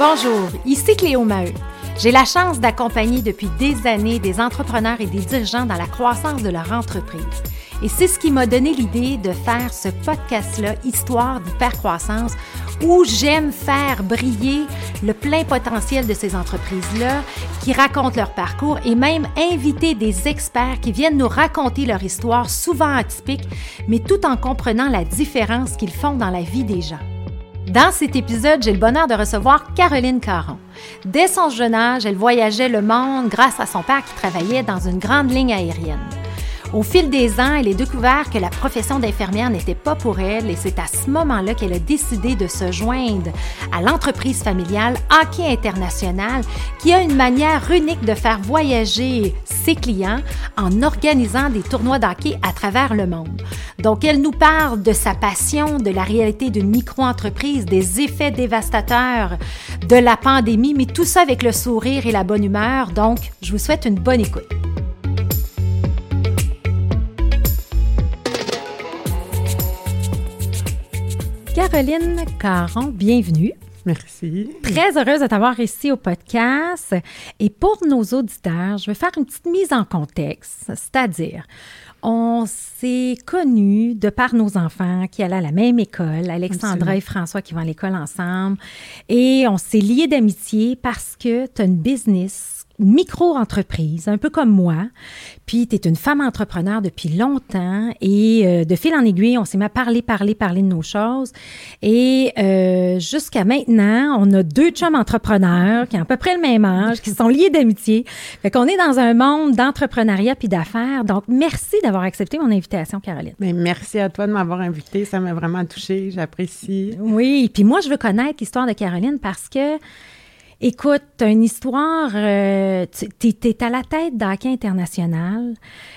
Bonjour, ici Cléo Maheu. J'ai la chance d'accompagner depuis des années des entrepreneurs et des dirigeants dans la croissance de leur entreprise. Et c'est ce qui m'a donné l'idée de faire ce podcast-là, Histoire d'hypercroissance, où j'aime faire briller le plein potentiel de ces entreprises-là, qui racontent leur parcours et même inviter des experts qui viennent nous raconter leur histoire, souvent atypique, mais tout en comprenant la différence qu'ils font dans la vie des gens. Dans cet épisode, j'ai le bonheur de recevoir Caroline Caron. Dès son jeune âge, elle voyageait le monde grâce à son père qui travaillait dans une grande ligne aérienne. Au fil des ans, elle a découvert que la profession d'infirmière n'était pas pour elle et c'est à ce moment-là qu'elle a décidé de se joindre à l'entreprise familiale Hockey International qui a une manière unique de faire voyager ses clients en organisant des tournois d'hockey à travers le monde. Donc, elle nous parle de sa passion, de la réalité d'une micro-entreprise, des effets dévastateurs de la pandémie, mais tout ça avec le sourire et la bonne humeur. Donc, je vous souhaite une bonne écoute. Caroline Caron, bienvenue. Merci. Très heureuse de t'avoir ici au podcast. Et pour nos auditeurs, je vais faire une petite mise en contexte, c'est-à-dire, on s'est connus de par nos enfants qui allaient à la même école, Alexandra Absolument. et François qui vont à l'école ensemble. Et on s'est liés d'amitié parce que tu as une business micro-entreprise, un peu comme moi. Puis, tu es une femme entrepreneur depuis longtemps et euh, de fil en aiguille, on s'est mis à parler, parler, parler de nos choses. Et euh, jusqu'à maintenant, on a deux chums entrepreneurs qui ont à peu près le même âge, qui sont liés d'amitié. Fait qu'on est dans un monde d'entrepreneuriat puis d'affaires. Donc, merci d'avoir accepté mon invitation, Caroline. Mais merci à toi de m'avoir invité. Ça m'a vraiment touchée. J'apprécie. Oui, puis moi, je veux connaître l'histoire de Caroline parce que Écoute, une histoire, euh, tu es, à la tête d'Hockey International,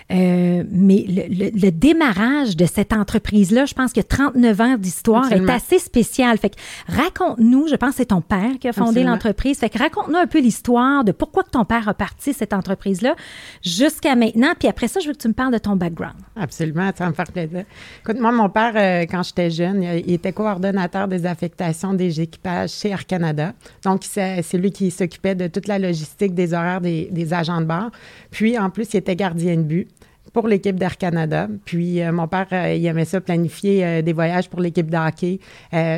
euh, mais le, le, le, démarrage de cette entreprise-là, je pense que 39 ans d'histoire est assez spécial. Fait que raconte-nous, je pense que c'est ton père qui a fondé l'entreprise, fait que raconte-nous un peu l'histoire de pourquoi que ton père a parti cette entreprise-là jusqu'à maintenant, puis après ça, je veux que tu me parles de ton background. Absolument, ça me faire plaisir. Écoute, moi, mon père, euh, quand j'étais jeune, il était coordonnateur des affectations des équipages chez Air Canada. Donc, c'est c'est lui qui s'occupait de toute la logistique des horaires des, des, agents de bord. Puis, en plus, il était gardien de but pour l'équipe d'Air Canada. Puis, euh, mon père, euh, il aimait ça, planifier euh, des voyages pour l'équipe de hockey.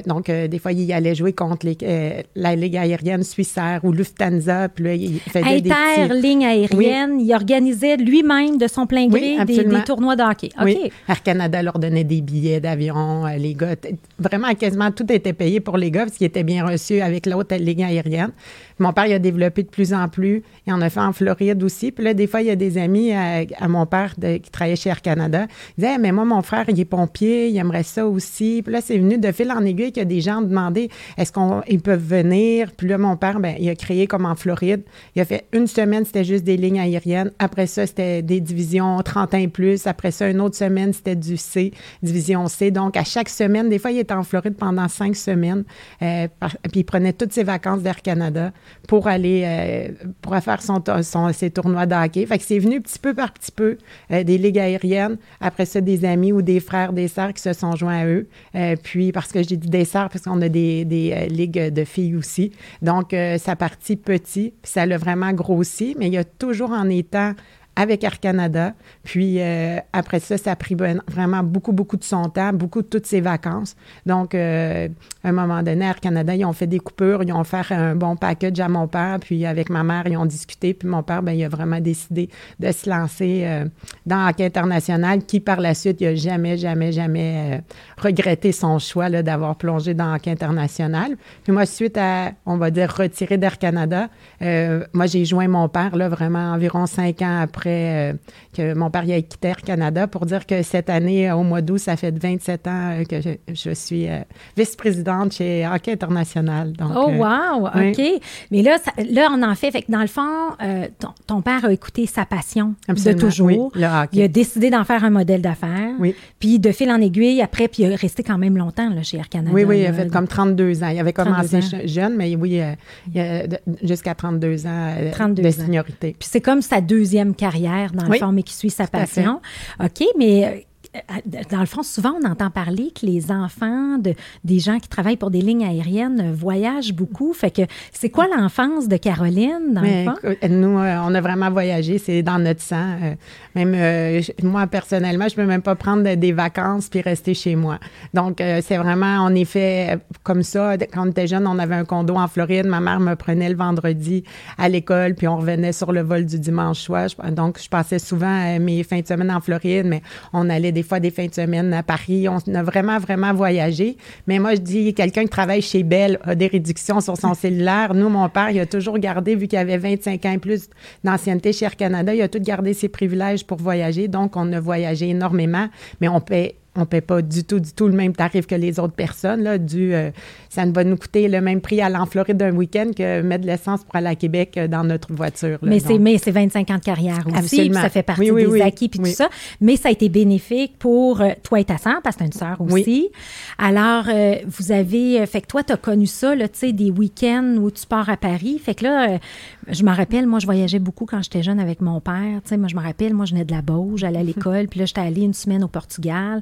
donc, des fois, il allait jouer contre les, la Ligue aérienne suissaire ou Lufthansa. Puis là, il faisait Inter, des petits... ligne aérienne, oui. il organisait lui-même de son plein gré oui, des, des, tournois de hockey. OK. Oui. Air Canada leur donnait des billets d'avion. les gars, vraiment, quasiment tout était payé pour les gars parce qu'ils étaient bien reçus avec l'autre ligne aérienne. Mon père, il a développé de plus en plus. Il en a fait en Floride aussi. Puis là, des fois, il y a des amis à, à mon père qui travaillaient chez Air Canada. Ils disaient, mais moi, mon frère, il est pompier, il aimerait ça aussi. Puis là, c'est venu de fil en aiguille que des gens ont demandé, est-ce qu'ils peuvent venir? Puis là, mon père, ben, il a créé comme en Floride. Il a fait une semaine, c'était juste des lignes aériennes. Après ça, c'était des divisions 31 plus. Après ça, une autre semaine, c'était du C, division C. Donc, à chaque semaine, des fois, il était en Floride pendant cinq semaines. Euh, puis il prenait toutes ses vacances d'Air Canada pour aller euh, pour faire son, ses tournois de hockey. Fait que c'est venu petit peu par petit peu euh, des ligues aériennes, après ça des amis ou des frères, des sœurs qui se sont joints à eux. Euh, puis parce que j'ai dit des sœurs parce qu'on a des, des ligues de filles aussi. Donc ça partit petit, puis ça l'a vraiment grossi, mais il y a toujours en étant avec Air Canada. Puis euh, après ça, ça a pris vraiment beaucoup, beaucoup de son temps, beaucoup de toutes ses vacances. Donc, euh, à un moment donné, Air Canada, ils ont fait des coupures, ils ont fait un bon package à mon père, puis avec ma mère, ils ont discuté. Puis mon père, ben, il a vraiment décidé de se lancer euh, dans Hockey International, qui par la suite, il n'a jamais, jamais, jamais regretté son choix d'avoir plongé dans Hockey International. Puis moi, suite à, on va dire, retirer d'Air Canada, moi, j'ai joint mon père, là, vraiment environ cinq ans après après euh, que mon père ait quitté Air Canada pour dire que cette année, au mois d'août, ça fait 27 ans euh, que je, je suis euh, vice-présidente chez Hockey International. Donc, oh, wow! oui. OK. Mais là, ça, là, on en fait. Fait que dans le fond, euh, ton, ton, père a écouté sa passion Absolument, de toujours. Oui, le hockey. Il a décidé d'en faire un modèle d'affaires. Oui. Puis de fil en aiguille, après, puis il est resté quand même longtemps là, chez Air Canada. Oui, oui, il a fait comme 32 ans. Il avait commencé jeune, mais oui, euh, jusqu'à 32 ans 32 de ans. seniorité. Puis c'est comme sa deuxième carrière, dans le oui, fond, mais qui suit sa passion. OK, mais dans le fond, souvent, on entend parler que les enfants de, des gens qui travaillent pour des lignes aériennes voyagent beaucoup. Fait que c'est quoi l'enfance de Caroline, dans le fond? Nous, on a vraiment voyagé. C'est dans notre sang. Même moi, personnellement, je peux même pas prendre des vacances puis rester chez moi. Donc, c'est vraiment, en effet, comme ça. Quand on était jeune, on avait un condo en Floride. Ma mère me prenait le vendredi à l'école, puis on revenait sur le vol du dimanche soir. Donc, je passais souvent mes fins de semaine en Floride, mais on allait des fois des fins de semaine à Paris. On a vraiment, vraiment voyagé. Mais moi, je dis, quelqu'un qui travaille chez Bell a des réductions sur son cellulaire. Nous, mon père, il a toujours gardé, vu qu'il avait 25 ans et plus d'ancienneté chez Air Canada, il a tout gardé ses privilèges pour voyager. Donc, on a voyagé énormément, mais on paie on ne paie pas du tout, du tout le même tarif que les autres personnes. Là, du, euh, ça ne va nous coûter le même prix aller en Floride d'un week-end que mettre de l'essence pour aller à Québec euh, dans notre voiture. mais c'est, mais c'est 25 ans de carrière aussi, ça fait partie des acquis puis tout ça. Mais ça a été bénéfique pour euh, toi et ta sœur, parce que tu as une sœur aussi. Alors, vous avez, fait que toi, tu as connu ça, tu sais, des week-ends où tu pars à Paris. Fait que là, je me rappelle, moi, je voyageais beaucoup quand j'étais jeune avec mon père. Tu sais, moi, je me rappelle, moi, je venais de la Beauce, j'allais à l'école, puis là, j'étais allée une semaine au Portugal.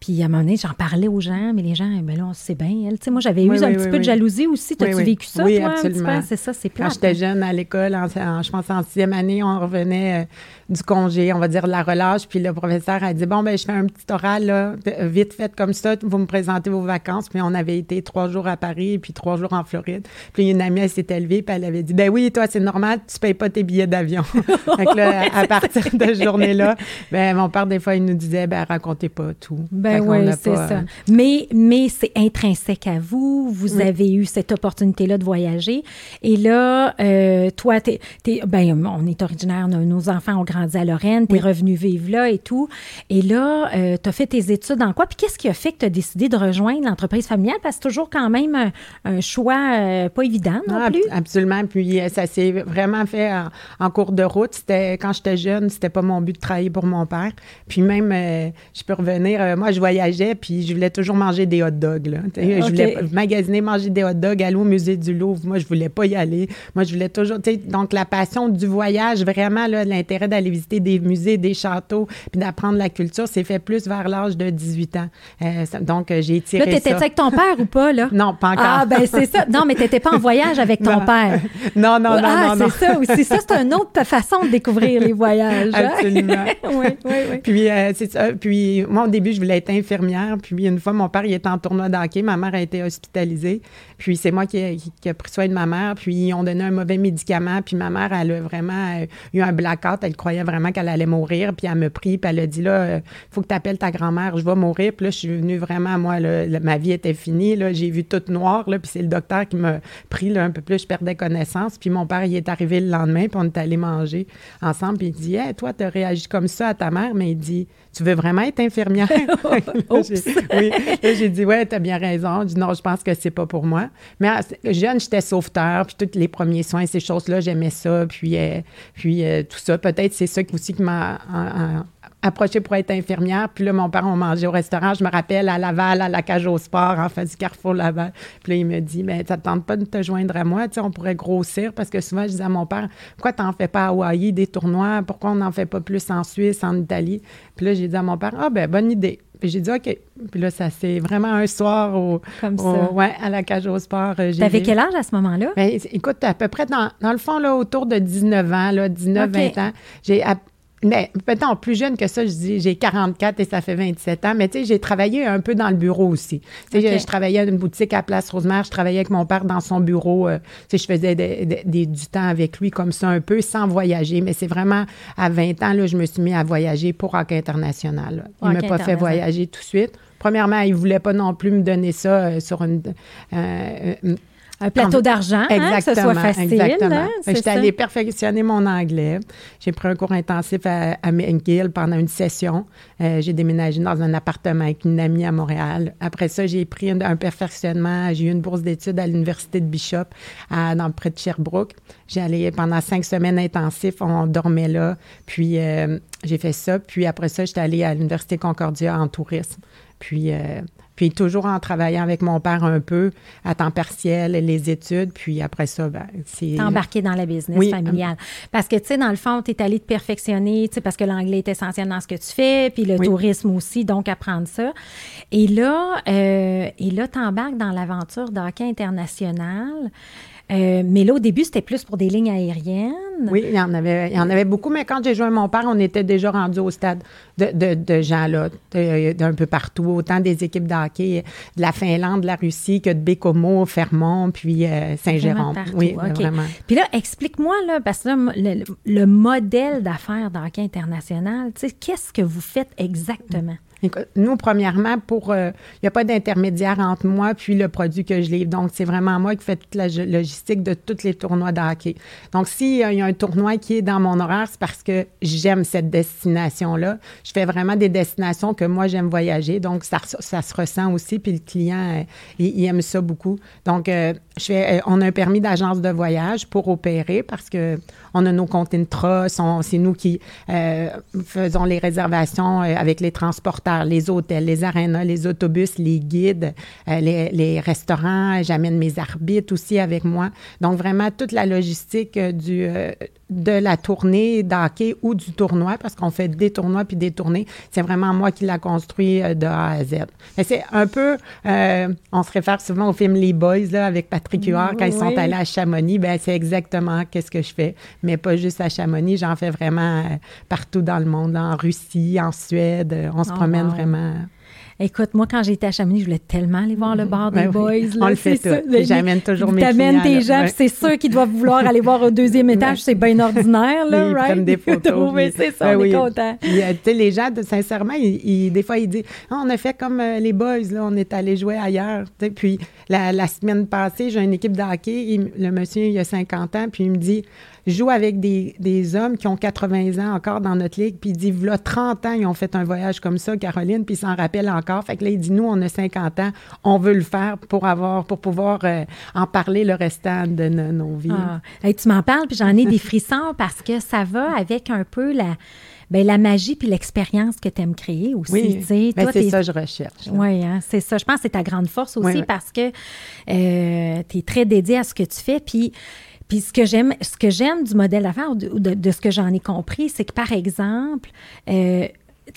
Puis à un moment donné, j'en parlais aux gens, mais les gens, ben là, on sait bien. Elle, moi, j'avais eu un petit peu de jalousie aussi. T'as-tu vécu ça, oui, toi, absolument. C'est ça, c'est Quand j'étais jeune à l'école, je pense en sixième année, on revenait euh, du congé, on va dire de la relâche, puis le professeur a dit, bon, ben je fais un petit oral, là, vite fait comme ça, vous me présentez vos vacances. Puis on avait été trois jours à Paris, puis trois jours en Floride. Puis une amie, elle s'est élevée, puis elle avait dit, ben oui, toi, c'est normal, tu payes pas tes billets d'avion. Donc là, à partir de cette journée-là, ben mon père, des fois, il nous disait, ben racontez pas tout. Ben oui, c'est ça. Mais, mais c'est intrinsèque à vous. Vous avez eu cette opportunité-là de voyager. Et là, euh, toi, t'es, ben, on est originaire, nos enfants ont grandi à Lorraine, tu es revenu vivre là et tout. Et là, euh, tu as fait tes études en quoi? Puis qu'est-ce qui a fait que tu as décidé de rejoindre l'entreprise familiale? Parce que c'est toujours quand même un, choix euh, pas évident non ah, plus. Absolument. Puis ça s'est vraiment fait en, cours de route. C'était, quand j'étais jeune, c'était pas mon but de travailler pour mon père. Puis même, je peux revenir, moi, je voyageais, puis je voulais toujours manger des hot dogs. Là. Je voulais magasiner, manger des hot dogs, aller au musée du Louvre. Moi, je voulais pas y aller. Moi, je voulais toujours. Donc, la passion du voyage, vraiment, l'intérêt d'aller visiter des musées, des châteaux, puis d'apprendre la culture, c'est fait plus vers l'âge de 18 ans. Euh, donc, euh, j'ai tiré. Là, t'étais avec ton père ou pas, là? Non, pas encore. Ah, ben, c'est ça. Non, mais t'étais pas en voyage avec ton père. Non, non, non, ah, non. c'est ça aussi. Ça, c'est une autre façon de découvrir les voyages. Hein? Absolument. oui, oui, oui. Puis, euh, c'est ça. Puis, moi, au début, je voulais être infirmière. Puis, une fois, mon père, il était en tournoi d'hockey. Ma mère a été hospitalisée. Puis c'est moi qui ai, pris soin de ma mère. Puis ils ont donné un mauvais médicament. Puis ma mère, elle a vraiment euh, eu un blackout. Elle croyait vraiment qu'elle allait mourir. Puis elle me prie. Puis elle a dit, là, il euh, faut que tu appelles ta grand-mère. Je vais mourir. Puis là, je suis venue vraiment, moi, ma vie était finie. Là, j'ai vu toute noire. Là, puis c'est le docteur qui m'a pris là, un peu plus. Je perdais connaissance. Puis mon père, il est arrivé le lendemain. Puis on est allé manger ensemble. Puis il dit, hey, toi, tu as réagi comme ça à ta mère. Mais il dit, tu veux vraiment être infirmière? oui. j'ai dit, ouais, tu as bien raison. Je dis, non, je pense que c'est pas pour moi. Mais ah, jeune, j'étais sauveteur, puis tous les premiers soins, ces choses-là, j'aimais ça, puis, euh, puis euh, tout ça. Peut-être c'est ça aussi qui m'a approché pour être infirmière. Puis là, mon père, on mangeait au restaurant. Je me rappelle à Laval, à la cage au sport, en face du Carrefour Laval. Puis là, il me dit, mais ça ne tente pas de te joindre à moi? Tu sais, on pourrait grossir parce que souvent, je disais à mon père, pourquoi tu n'en fais pas à Hawaï des tournois? Pourquoi on n'en fait pas plus en Suisse, en Italie? Puis là, j'ai dit à mon père, ah ben bonne idée. Puis j'ai dit, OK. Puis là, ça c'est vraiment un soir au, Comme ça. ouais, à la cage au sport. Euh, T'avais quel âge à ce moment-là? Ben, écoute, à peu près dans, dans, le fond, là, autour de 19 ans, là, 19, 20 ans. J'ai mais peut-être plus jeune que ça, je dis j'ai 44 et ça fait 27 ans. Mais tu sais, j'ai travaillé un peu dans le bureau aussi. Tu sais, je, travaillais à une boutique à Place Rosemère. Je travaillais avec mon père dans son bureau. Euh, tu sais, je faisais du temps avec lui comme ça un peu sans voyager. Mais c'est vraiment à 20 ans, là, je me suis mis à voyager pour Rock International. Il ne m'a pas fait voyager tout de suite. Premièrement, il ne voulait pas non plus me donner ça euh, sur une, euh, un plateau d'argent, hein, que ce soit facile. Exactement. Hein, J'étais allée perfectionner mon anglais. J'ai pris un cours intensif à, à McGill pendant une session. Euh, j'ai déménagé dans un appartement avec une amie à Montréal. Après ça, j'ai pris un, perfectionnement. J'ai eu une bourse d'études à l'Université de Bishop, à, dans près de Sherbrooke. J'ai allé pendant cinq semaines intensifs. On dormait là. Puis, euh, j'ai fait ça. Puis après ça, j'étais allée à l'Université Concordia en tourisme. Puis, euh, puis toujours en travaillant avec mon père un peu à temps partiel, les études. Puis après ça, ben, c'est. T'es embarqué dans la business familiale. Parce que, tu sais, dans le fond, tu es allé te perfectionner, tu sais, parce que l'anglais est essentiel dans ce que tu fais, puis le tourisme aussi, donc apprendre ça. Et là, euh, et là, t'embarques dans l'aventure d'hockey international. Euh, mais là, au début, c'était plus pour des lignes aériennes. Oui, il y en avait, il y en avait beaucoup, mais quand j'ai joué mon père, on était déjà rendu au stade de, de, gens là, d'un peu partout, autant des équipes de hockey de la Finlande, de la Russie que de Bécomo, Fermont, puis euh, Saint-Jérôme. Oui, vraiment. Puis là, explique-moi, là, parce que le, le modèle d'affaires d'hockey international, qu'est-ce que vous faites exactement? Nous, premièrement, pour euh, il n'y a pas d'intermédiaire entre moi puis le produit que je livre. Donc, c'est vraiment moi qui fais toute la logistique de tous les tournois de. Donc, s'il y a un tournoi qui est dans mon horaire, c'est parce que j'aime cette destination-là. Je fais vraiment des destinations que moi, j'aime voyager. Donc, ça, se ressent aussi. Puis le client, euh, il, aime ça beaucoup. Donc, euh, fais, on a un permis d'agence de voyage pour opérer parce que on a nos comptes. C'est nous qui faisons les réservations avec les transporteurs les hôtels, les arénas, les autobus, les guides, euh, les, restaurants. J'amène mes arbitres aussi avec moi. Donc, vraiment, toute la logistique euh, euh, de la tournée d'hockey ou du tournoi, parce qu'on fait des tournois puis des tournées, c'est vraiment moi qui l'a construit de A à Z. Mais c'est un peu, on se réfère souvent au film Les Boys, là, avec Patrick Quand ils sont allés à Chamonix, ben c'est exactement qu'est-ce que je fais, mais pas juste à Chamonix, j'en fais vraiment partout dans le monde, en Russie, en Suède, on se oh, promène vraiment. Écoute, moi, quand j'étais à Chamonix, je voulais tellement aller voir le bar des ben boys. On le fait tout. J'amène toujours mes clients. tes gens, c'est sûr qu'ils doivent vouloir aller voir au deuxième étage. C'est bien ordinaire, là, ils prennent des photos. c'est ça, ben on est content. les gens, sincèrement, des fois, ils disent ah, on a fait comme euh, les boys, là, on est allé jouer ailleurs. puis la, semaine passée, j'ai une équipe de hockey. le monsieur, il a 50 ans, puis il me dit joue avec des, des, hommes qui ont 80 ans encore dans notre ligue, puis il dit, voilà, 30 ans, ils ont fait un voyage comme ça, Caroline, puis il s'en rappelle encore. Fait que là, il dit, nous, on a 50 ans, on veut le faire pour avoir, pour pouvoir euh, en parler le restant de nos vies. Ah. tu m'en parles, puis j'en ai des frissons parce que ça va avec un peu la... Bien, la magie puis l'expérience que tu aimes créer aussi. Oui, ben, c'est ça que je recherche. Oui, hein, c'est ça. Je pense que c'est ta grande force aussi parce que euh, tu es très dédié à ce que tu fais. Puis puis ce que j'aime, ce que j'aime du modèle d'affaires, de, de, ce que j'en ai compris, c'est que par exemple, euh,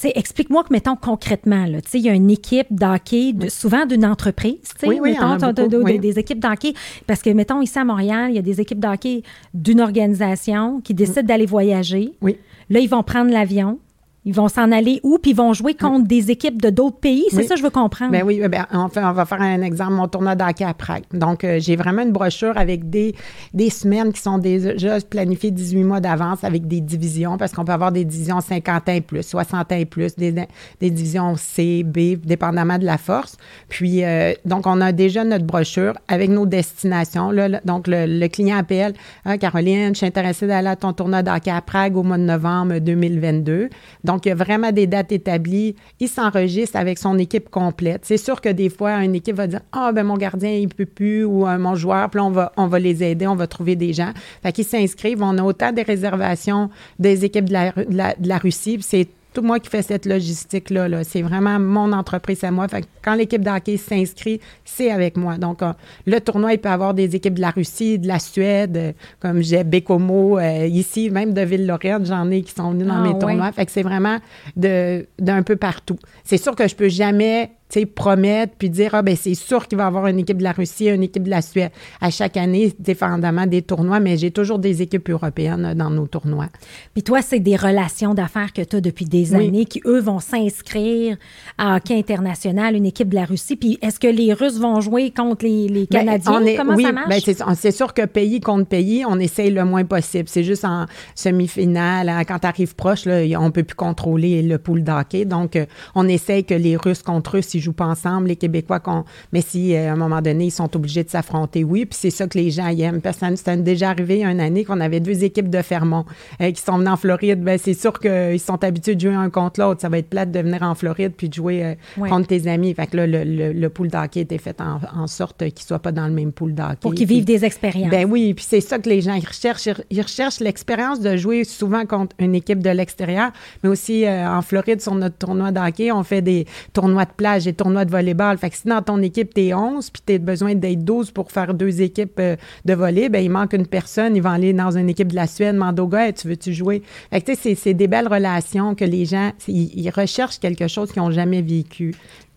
explique-moi que, mettons, concrètement, là, il y a une équipe d'hockey, de, souvent d'une entreprise, oui, oui, mettons, des équipes d'hockey, parce que, mettons, ici à Montréal, il y a des équipes d'hockey d'une organisation qui décident d'aller voyager. Oui. Là, ils vont prendre l'avion, ils vont s'en aller où? Puis ils vont jouer contre des équipes de d'autres pays? C'est ça que je veux comprendre. Ben oui, ben, on, fait, on va faire un exemple, mon tournoi d'hockey à Prague. Donc, euh, j'ai vraiment une brochure avec des, des semaines qui sont déjà planifiées 18 mois d'avance avec des divisions, parce qu'on peut avoir des divisions 50 ans et plus, 60 ans et plus, des, des divisions C, B, dépendamment de la force. Puis, euh, donc, on a déjà notre brochure avec nos destinations. Là, donc, le, client appelle, ah, Caroline, je suis intéressée d'aller à ton tournoi d'hockey à Prague au mois de novembre 2022. Donc, donc, il y a vraiment des dates établies. Il s'enregistre avec son équipe complète. C'est sûr que des fois, une équipe va dire Ah, ben mon gardien, il peut plus, ou euh, mon joueur, puis là, on va, on va les aider, on va trouver des gens. Fait qu'ils s'inscrivent. On a autant des réservations des équipes de la, de la Russie, c'est tout moi qui fais cette logistique-là. -là, c'est vraiment mon entreprise à moi. Fait quand l'équipe d'hockey s'inscrit, c'est avec moi. Donc, euh, le tournoi, il peut avoir des équipes de la Russie, de la Suède, euh, comme j'ai Bécomo euh, ici, même de Ville-Lorraine, j'en ai qui sont venus dans ah, mes tournois. Fait que c'est vraiment d'un peu partout. C'est sûr que je peux jamais promettre puis dire, ah, ben c'est sûr qu'il va y avoir une équipe de la Russie, une équipe de la Suède à chaque année, dépendamment des tournois, mais j'ai toujours des équipes européennes dans nos tournois. Puis toi, c'est des relations d'affaires que tu as depuis des années qui, eux, vont s'inscrire à hockey international, une équipe de la Russie. Puis est-ce que les Russes vont jouer contre les, les ben, Canadiens? Comment ça marche? Ben, c'est sûr que pays contre pays, on essaye le moins possible. C'est juste en demi-finale, hein, quand tu arrives proche, là, on ne peut plus contrôler le pool d'hockey. Donc, euh, on essaye que les Russes contre eux, s'ils jouent pas ensemble, les Québécois, qu'on, mais si euh, à un moment donné, ils sont obligés de s'affronter, oui, puis c'est ça que les gens aiment. Parce que ça déjà arrivé une année qu'on avait deux équipes de Fermont euh, qui sont venues en Floride. Ben, c'est sûr qu'ils sont habitués de jouer un contre l'autre. Ça va être plate de venir en Floride puis de jouer euh, contre tes amis. Fait que là, le, le, pool d'hockey était fait en, sorte qu'ils ne soient pas dans le même pool d'hockey. Pour qu'ils vivent des expériences. Ben oui, puis c'est ça que les gens recherchent. Ils recherchent l'expérience de jouer souvent contre une équipe de l'extérieur, mais aussi en Floride, sur notre tournoi d'hockey, on fait des tournois de plage des tournois de volleyball. Fait que si dans ton équipe, tu es 11, puis tu as besoin d'être 12 pour faire deux équipes euh, de volley, ben il manque une personne, ils vont aller dans une équipe de la Suède, Mandoga, tu veux-tu jouer? Fait que, tu sais, c'est des belles relations que les gens, ils, recherchent quelque chose qu'ils n'ont jamais vécu.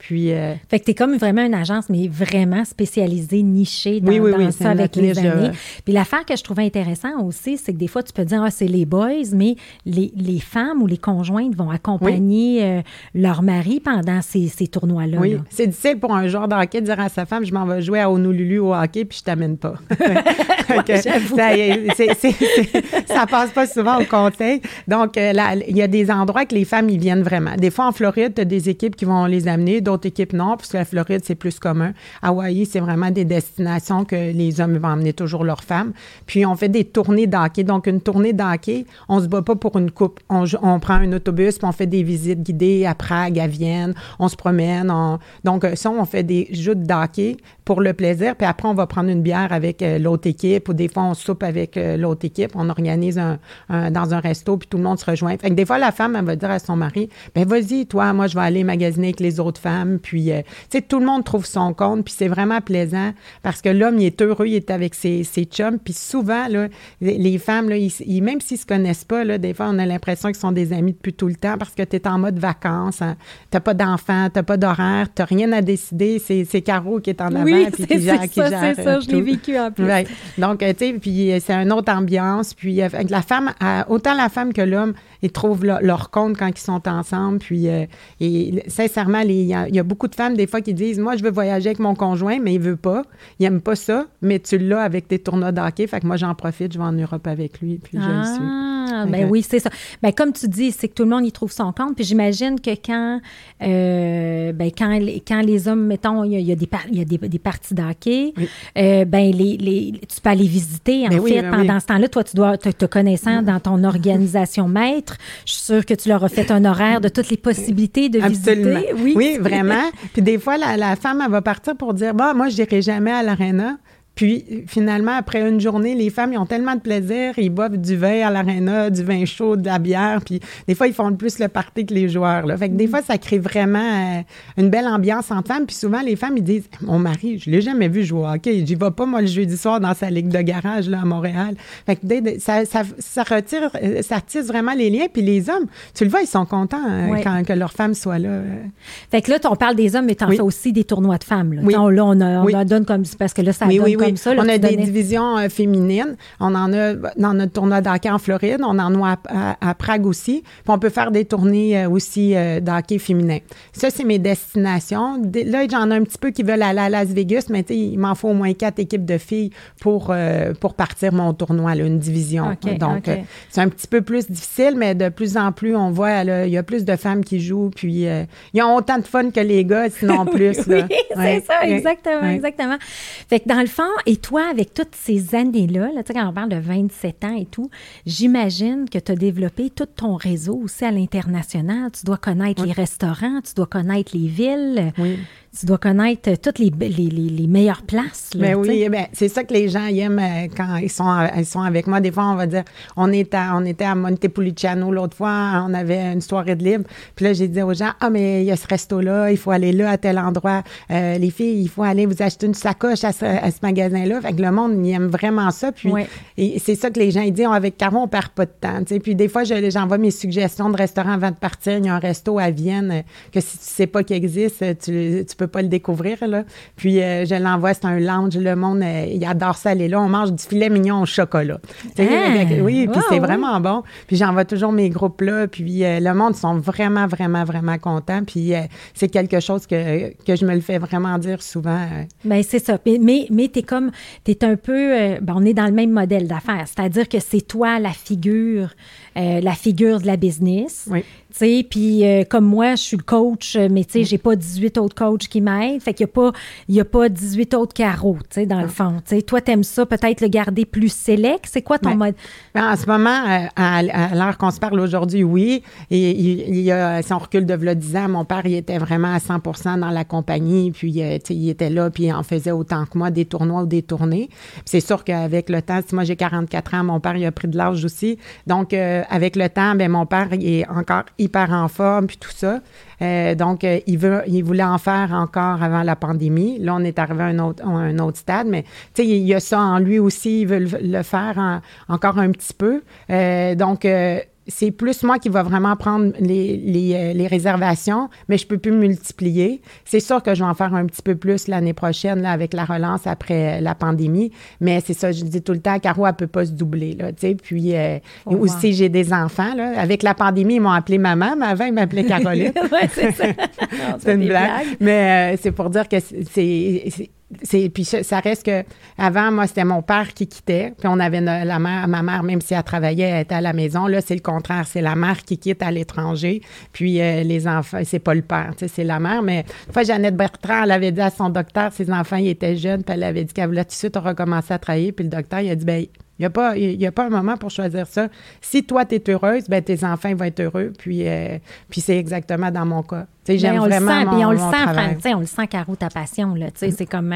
Puis, euh, fait que tu es comme vraiment une agence, mais vraiment spécialisée, nichée dans, ça avec les années. Puis l'affaire que je trouvais intéressant aussi, c'est que des fois, tu peux dire, ah, c'est les boys, mais les, les, femmes ou les conjointes vont accompagner euh, leur mari pendant ces, ces tournois-là. Oui, c'est difficile pour un joueur de hockey de dire à sa femme, je m'en vais jouer à Honolulu au hockey, puis je t'amène pas. ouais, ça, ça passe pas souvent au conseil. Donc, euh, il y a des endroits que les femmes, ils viennent vraiment. Des fois, en Floride, tu as des équipes qui vont les amener, d'autres équipes non, parce que la Floride, c'est plus commun. Hawaï, c'est vraiment des destinations que les hommes vont emmener toujours leurs femmes. Puis, on fait des tournées d'hockey. Donc, une tournée d'hockey, on se bat pas pour une coupe. On, prend un autobus, puis on fait des visites guidées à Prague, à Vienne. On se promène. Donc, ça, on fait des jeux d'hockey pour le plaisir. Puis après, on va prendre une bière avec euh, l'autre équipe ou des fois, on soupe avec euh, l'autre équipe. On organise un, dans un resto, puis tout le monde se rejoint. Fait que des fois, la femme, elle va dire à son mari, ben vas-y, toi, moi, je vais aller magasiner avec les autres femmes. Puis, euh, tu sais, tout le monde trouve son compte, puis c'est vraiment plaisant parce que l'homme, il est heureux, il est avec ses, ses chums. Puis souvent, là, les, femmes, là, ils, même s'ils se connaissent pas, là, des fois, on a l'impression qu'ils sont des amis depuis tout le temps parce que tu es en mode vacances. Hein. Tu n'as pas d'enfants, tu n'as pas d'horaire, tu n'as rien à décider. C'est Caro qui est en avant puis qui gère, ça, C'est ça, je l'ai vécu en plus. Donc, tu sais, puis euh, c'est une autre ambiance. Puis euh, la femme, autant la femme que l'homme, ils trouvent leur, compte quand ils sont ensemble. Puis, euh, et sincèrement, il y, a beaucoup de femmes, des fois, qui disent Moi, je veux voyager avec mon conjoint, mais il veut pas. Il n'aime pas ça, mais tu l'as avec tes tournois d'hockey. Fait que moi, j'en profite, je vais en Europe avec lui, puis je le suis. Ah, ben oui, c'est ça. Ben, comme tu dis, c'est que tout le monde y trouve son compte. Puis j'imagine que quand, euh, ben, quand, quand les hommes, mettons, il y a, des, y a des, des parties d'hockey, euh, ben, les, les, tu peux aller visiter, en ben fait, ben pendant ce temps-là. Toi, tu dois te, te connaissant dans ton organisation maître, je suis sûre que tu leur as fait un horaire de toutes les possibilités de visiter. Oui, oui vraiment. Puis des fois, la, la, femme, elle va partir pour dire, bah, moi, je n'irai jamais à l'aréna. Puis finalement, après une journée, les femmes, ils ont tellement de plaisir, ils boivent du vin à l'aréna, du vin chaud, de la bière, puis des fois, ils font plus le party que les joueurs. Là. Fait que des mm. fois, ça crée vraiment euh, une belle ambiance entre femmes. Puis souvent, les femmes, ils disent Mon mari, je l'ai jamais vu jouer au hockey. J'y vais pas, moi, le jeudi soir dans sa ligue de garage là, à Montréal. Fait que ça, ça, ça, retire, euh, ça tisse vraiment les liens. Puis les hommes, tu le vois, ils sont contents euh, quand que leur femme soit là. Fait que là, on parle des hommes, mais tu en fais aussi des tournois de femmes. Là, on, là, on, on donne comme. Parce que là, ça donne on a des divisions euh, féminines. On en a dans notre tournoi d'hockey en Floride. On en a à, Prague aussi. Puis on peut faire des tournées euh, aussi euh, d'hockey féminin. Ça, c'est mes destinations. Là, j'en ai un petit peu qui veulent aller à Las Vegas, mais il m'en faut au moins quatre équipes de filles pour, pour partir mon tournoi, une division. Donc, c'est un petit peu plus difficile, mais de plus en plus, on voit, il y a plus de femmes qui jouent. Puis, ils ont autant de fun que les gars, sinon plus. oui, c'est ça, exactement, exactement. Fait que dans le fond, et toi, avec toutes ces années-là, là, quand on parle de 27 ans et tout, j'imagine que tu as développé tout ton réseau aussi à l'international. Tu dois connaître les restaurants, tu dois connaître les villes. Oui tu dois connaître toutes les, les, les, meilleures places. Là, ben oui, ben, c'est ça que les gens aiment euh, quand ils sont, ils sont avec moi. Des fois, on va dire, on, est on était à Montepulciano l'autre fois, on avait une soirée de libre. Puis là, j'ai dit aux gens, ah, mais il y a ce resto-là, il faut aller là, à tel endroit. Euh, les filles, il faut aller vous acheter une sacoche à ce, magasin-là. Fait que le monde, il aime vraiment ça. Puis c'est ça que les gens ils disent, avec Caro, on perd pas de temps. Puis des fois, j'envoie mes suggestions de restaurants avant de partir. Il y a un resto à Vienne euh, que si tu sais pas qu'il existe, tu, tu peux pas le découvrir. Là. Puis euh, je l'envoie, c'est un lounge. Le monde, euh, il adore ça aller là. On mange du filet mignon au chocolat. Hein? oui, puis c'est vraiment bon. Puis j'envoie toujours mes gros plats. Puis euh, le monde sont vraiment, vraiment, vraiment contents. Puis c'est quelque chose que, que je me le fais vraiment dire souvent. Bien, c'est ça. Mais, mais, tu es comme, tu es un peu, ben, on est dans le même modèle d'affaires. C'est-à-dire que c'est toi la figure, la figure de la business. Oui puis euh, comme moi, je suis le coach, mais tu sais, j'ai pas 18 autres coachs qui m'aident. Fait qu'il n'y a, pas, y a pas 18 autres carreaux, tu sais, dans le fond. Tu sais, toi, t'aimes ça, peut-être le garder plus sélect. C'est quoi ton mode? Ben, en ce moment, euh, à, l'heure qu'on se parle aujourd'hui, oui. Et il, y a, si on recule de 10 ans, mon père, il était vraiment à 100 dans la compagnie. Puis, euh, tu sais, il était là, puis il en faisait autant que moi, des tournois ou des tournées. c'est sûr qu'avec le temps, si moi j'ai 44 ans, mon père, il a pris de l'âge aussi. Donc, avec le temps, ben mon père, est encore hyper en forme, puis tout ça. Euh, donc, euh, il, veut, il voulait en faire encore avant la pandémie. Là, on est arrivé à un autre, un autre stade, mais tu sais, il y a ça en lui aussi, il veut le, faire encore un petit peu. Euh, donc, c'est plus moi qui va vraiment prendre les, les, euh, les, réservations, mais je peux plus multiplier. C'est sûr que je vais en faire un petit peu plus l'année prochaine là, avec la relance après la pandémie, mais c'est ça, je dis tout le temps, Caro, elle peut pas se doubler. Là, puis euh, aussi, j'ai des enfants. Là. Avec la pandémie, ils m'ont appelé maman, mais avant, ils m'appelaient Caroline. c'est ça. c'est une blague. Mais euh, c'est pour dire que c'est puis ça reste que avant moi c'était mon père qui quittait puis on avait la mère ma mère même si elle travaillait elle était à la maison là c'est le contraire c'est la mère qui quitte à l'étranger puis euh, les enfants c'est pas le père c'est la mère mais une fois Jeannette Bertrand elle avait dit à son docteur ses enfants étaient jeunes puis elle avait dit qu'elle voulait tout de suite recommencer à travailler puis le docteur il a dit ben il n'y a, pas, a pas un moment pour choisir ça. Si toi, tu es heureuse, ben, tes enfants vont être heureux. Puis, euh, puis c'est exactement dans mon cas. J'aime vraiment le sent, mon, on le sent, on le sent, Caro, ta passion. Là. C'est comme,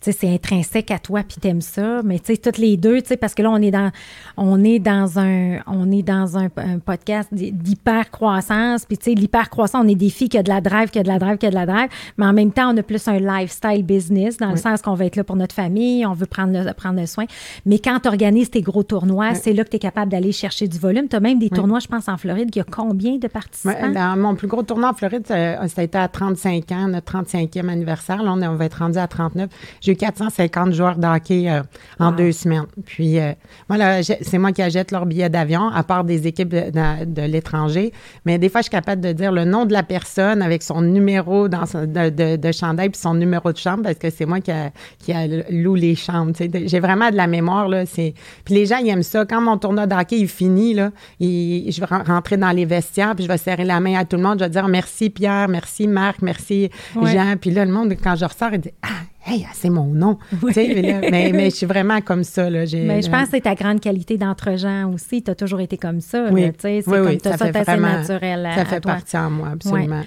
c'est intrinsèque à toi, puis t'aimes ça. Mais toutes les deux, parce que là, on est dans, on est dans un, on est dans un, podcast d'hyper-croissance. Puis l'hyper-croissance, on est des filles qui ont de la drive, qui a de la drive, qui a de la drive. Mais en même temps, on a plus un lifestyle business, dans le sens qu'on va être là pour notre famille, on veut prendre le, prendre le soin. Mais quand tu organises tes gros tournois, c'est là que tu es capable d'aller chercher du volume. Tu as même des tournois, je pense, en Floride. Il y a combien de participants? mon plus gros tournoi en Floride, euh, ça a été à 35 ans, notre 35e anniversaire. Là, on, va être rendu à 39. J'ai eu 450 joueurs de hockey euh, en deux semaines. Puis, euh, voilà, c'est moi qui achète leur billet d'avion, à part des équipes de, l'étranger. Mais des fois, je suis capable de dire le nom de la personne avec son numéro dans de, de, chandail puis son numéro de chambre parce que c'est moi qui a, qui a loue les chambres. J'ai vraiment de la mémoire. Là, puis les gens, ils aiment ça. Quand mon tournoi de hockey est fini, là, je vais rentrer dans les vestiaires puis je vais serrer la main à tout le monde. Je vais dire merci Pierre, merci Marc, merci Jean. Puis là, le monde, quand je ressors, il dit Ah, hey, c'est mon nom. mais, mais, je suis vraiment comme ça. Là, mais je pense que c'est ta grande qualité d'entre-gens aussi. Tu as toujours été comme ça. Oui, c'est comme ça, ça fait naturel. ça fait partie en moi, absolument.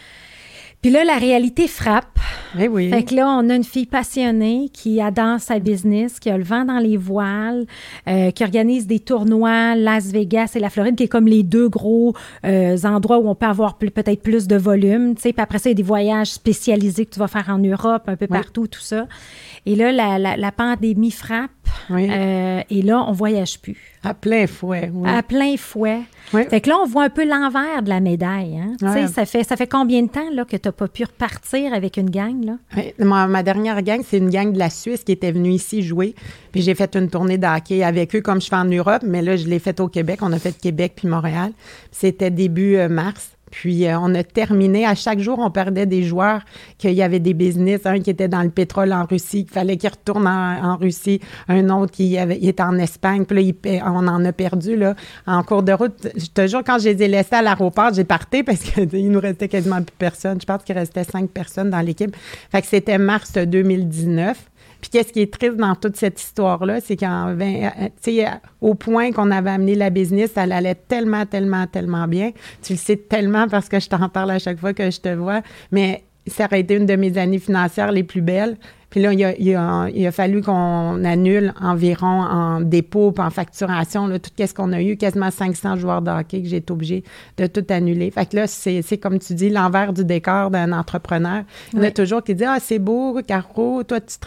Puis là, la réalité frappe. Eh oui. Fait que là, on a une fille passionnée qui adore sa business, qui a le vent dans les voiles, euh, qui organise des tournois, Las Vegas et la Floride, qui est comme les deux gros euh, endroits où on peut avoir peut-être plus de volume. Tu sais, puis après ça, il y a des voyages spécialisés que tu vas faire en Europe, un peu partout, tout ça. Et là, la, la, pandémie frappe. Euh, et là, on voyage plus. À plein fouet. Oui. À plein fouet. Fait que là, on voit un peu l'envers de la médaille. Hein? Ça, fait, ça fait combien de temps là, que tu n'as pas pu repartir avec une gang? Là? Ma, ma, dernière gang, c'est une gang de la Suisse qui était venue ici jouer. Puis j'ai fait une tournée de hockey avec eux comme je fais en Europe, mais là, je l'ai faite au Québec. On a fait Québec puis Montréal. C'était début euh, mars. Puis euh, on a terminé. À chaque jour, on perdait des joueurs, qu'il y avait des business, un qui était dans le pétrole en Russie, qu'il fallait qu'il retourne en, Russie, un autre qui était en Espagne. Puis là, on en a perdu là, en cours de route. Je te jure, quand je les ai laissés à l'aéroport, j'ai parté parce qu'il nous restait quasiment plus personne. Je pense qu'il restait cinq personnes dans l'équipe. Fait que c'était mars 2019. Puis qu'est-ce qui est triste dans toute cette histoire-là, c'est qu'en euh, au point qu'on avait amené la business, elle allait tellement, tellement, tellement bien. Tu le sais tellement parce que je t'en parle à chaque fois que je te vois, mais ça aurait été une de mes années financières les plus belles. Puis là, il a, fallu qu'on annule environ en dépôt en facturation là, tout ce qu'on a eu, quasiment 500 joueurs de hockey que j'ai été obligé de tout annuler. Fait que là, c'est comme tu dis, l'envers du décor d'un entrepreneur. Il y en a toujours qui disent Ah, c'est beau, Caro, toi, tu,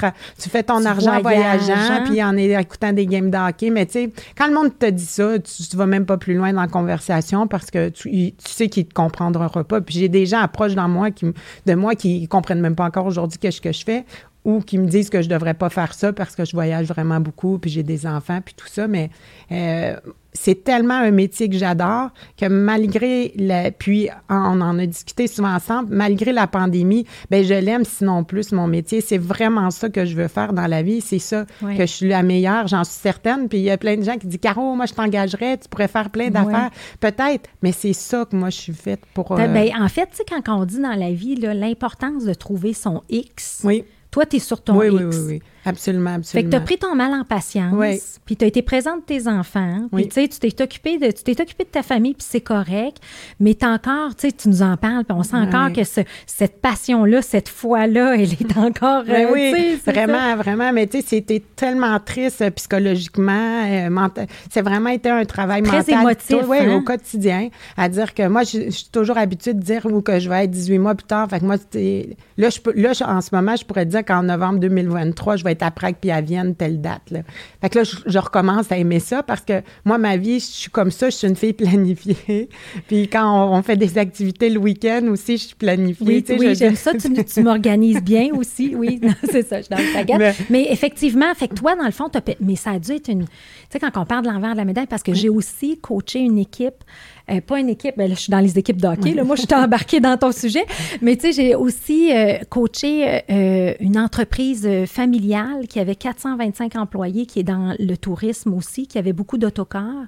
tu fais ton argent en voyageant, puis en écoutant des games de hockey. Mais tu sais, quand le monde te dit ça, tu, vas même pas plus loin dans la conversation parce que tu, sais qu'il ne te comprendra pas. Puis j'ai des gens approches dans moi qui, de moi qui ne comprennent même pas encore aujourd'hui ce que je fais ou qui me disent que je devrais pas faire ça parce que je voyage vraiment beaucoup, puis j'ai des enfants, puis tout ça. Mais euh, c'est tellement un métier que j'adore que malgré la, puis on en a discuté souvent ensemble, malgré la pandémie, ben je l'aime sinon plus mon métier. C'est vraiment ça que je veux faire dans la vie. C'est ça que je suis la meilleure, j'en suis certaine. Puis il y a plein de gens qui disent Caro, moi je t'engagerais, tu pourrais faire plein d'affaires. Peut-être, mais c'est ça que moi je suis faite pour. Ben, euh, en fait, tu sais, quand on dit dans la vie l'importance de trouver son X. Oui toi, tu es sur ton oui, X. Oui, oui, oui. Absolument, absolument. Fait que tu as pris ton mal en patience, puis tu as été présente de tes enfants, puis tu sais, tu t'es occupé de, tu t'es occupé de ta famille, puis c'est correct, mais tu encore, tu sais, tu nous en parles, puis on sent encore que cette passion-là, cette foi-là, elle est encore. Ben oui, vraiment, vraiment, mais tu sais, c'était tellement triste euh, psychologiquement, euh, c'est vraiment été un travail Très mental. émotif, oui, au hein? quotidien, à dire que moi, je, suis toujours habituée de dire où que je vais être 18 mois plus tard. Fait que moi, là, je peux, là, en ce moment, je pourrais dire qu'en novembre 2023, je vais être à Prague puis à Vienne, telle date. Là. Fait que là, je, recommence à aimer ça parce que moi, ma vie, je suis comme ça, je suis une fille planifiée. puis quand on, fait des activités le week-end aussi, je suis planifiée. Oui, oui j'aime ça. Tu, m'organises bien aussi. Oui, c'est ça, je suis dans le Mais, effectivement, fait que toi, dans le fond, mais ça a dû être une. Tu sais, quand on parle de l'envers de la médaille, parce que j'ai aussi coaché une équipe euh, pas une équipe, ben là, je suis dans les équipes d'hockey. Moi, je suis embarquée dans ton sujet. Mais tu sais, j'ai aussi euh, coaché euh, une entreprise familiale qui avait 425 employés, qui est dans le tourisme aussi, qui avait beaucoup d'autocars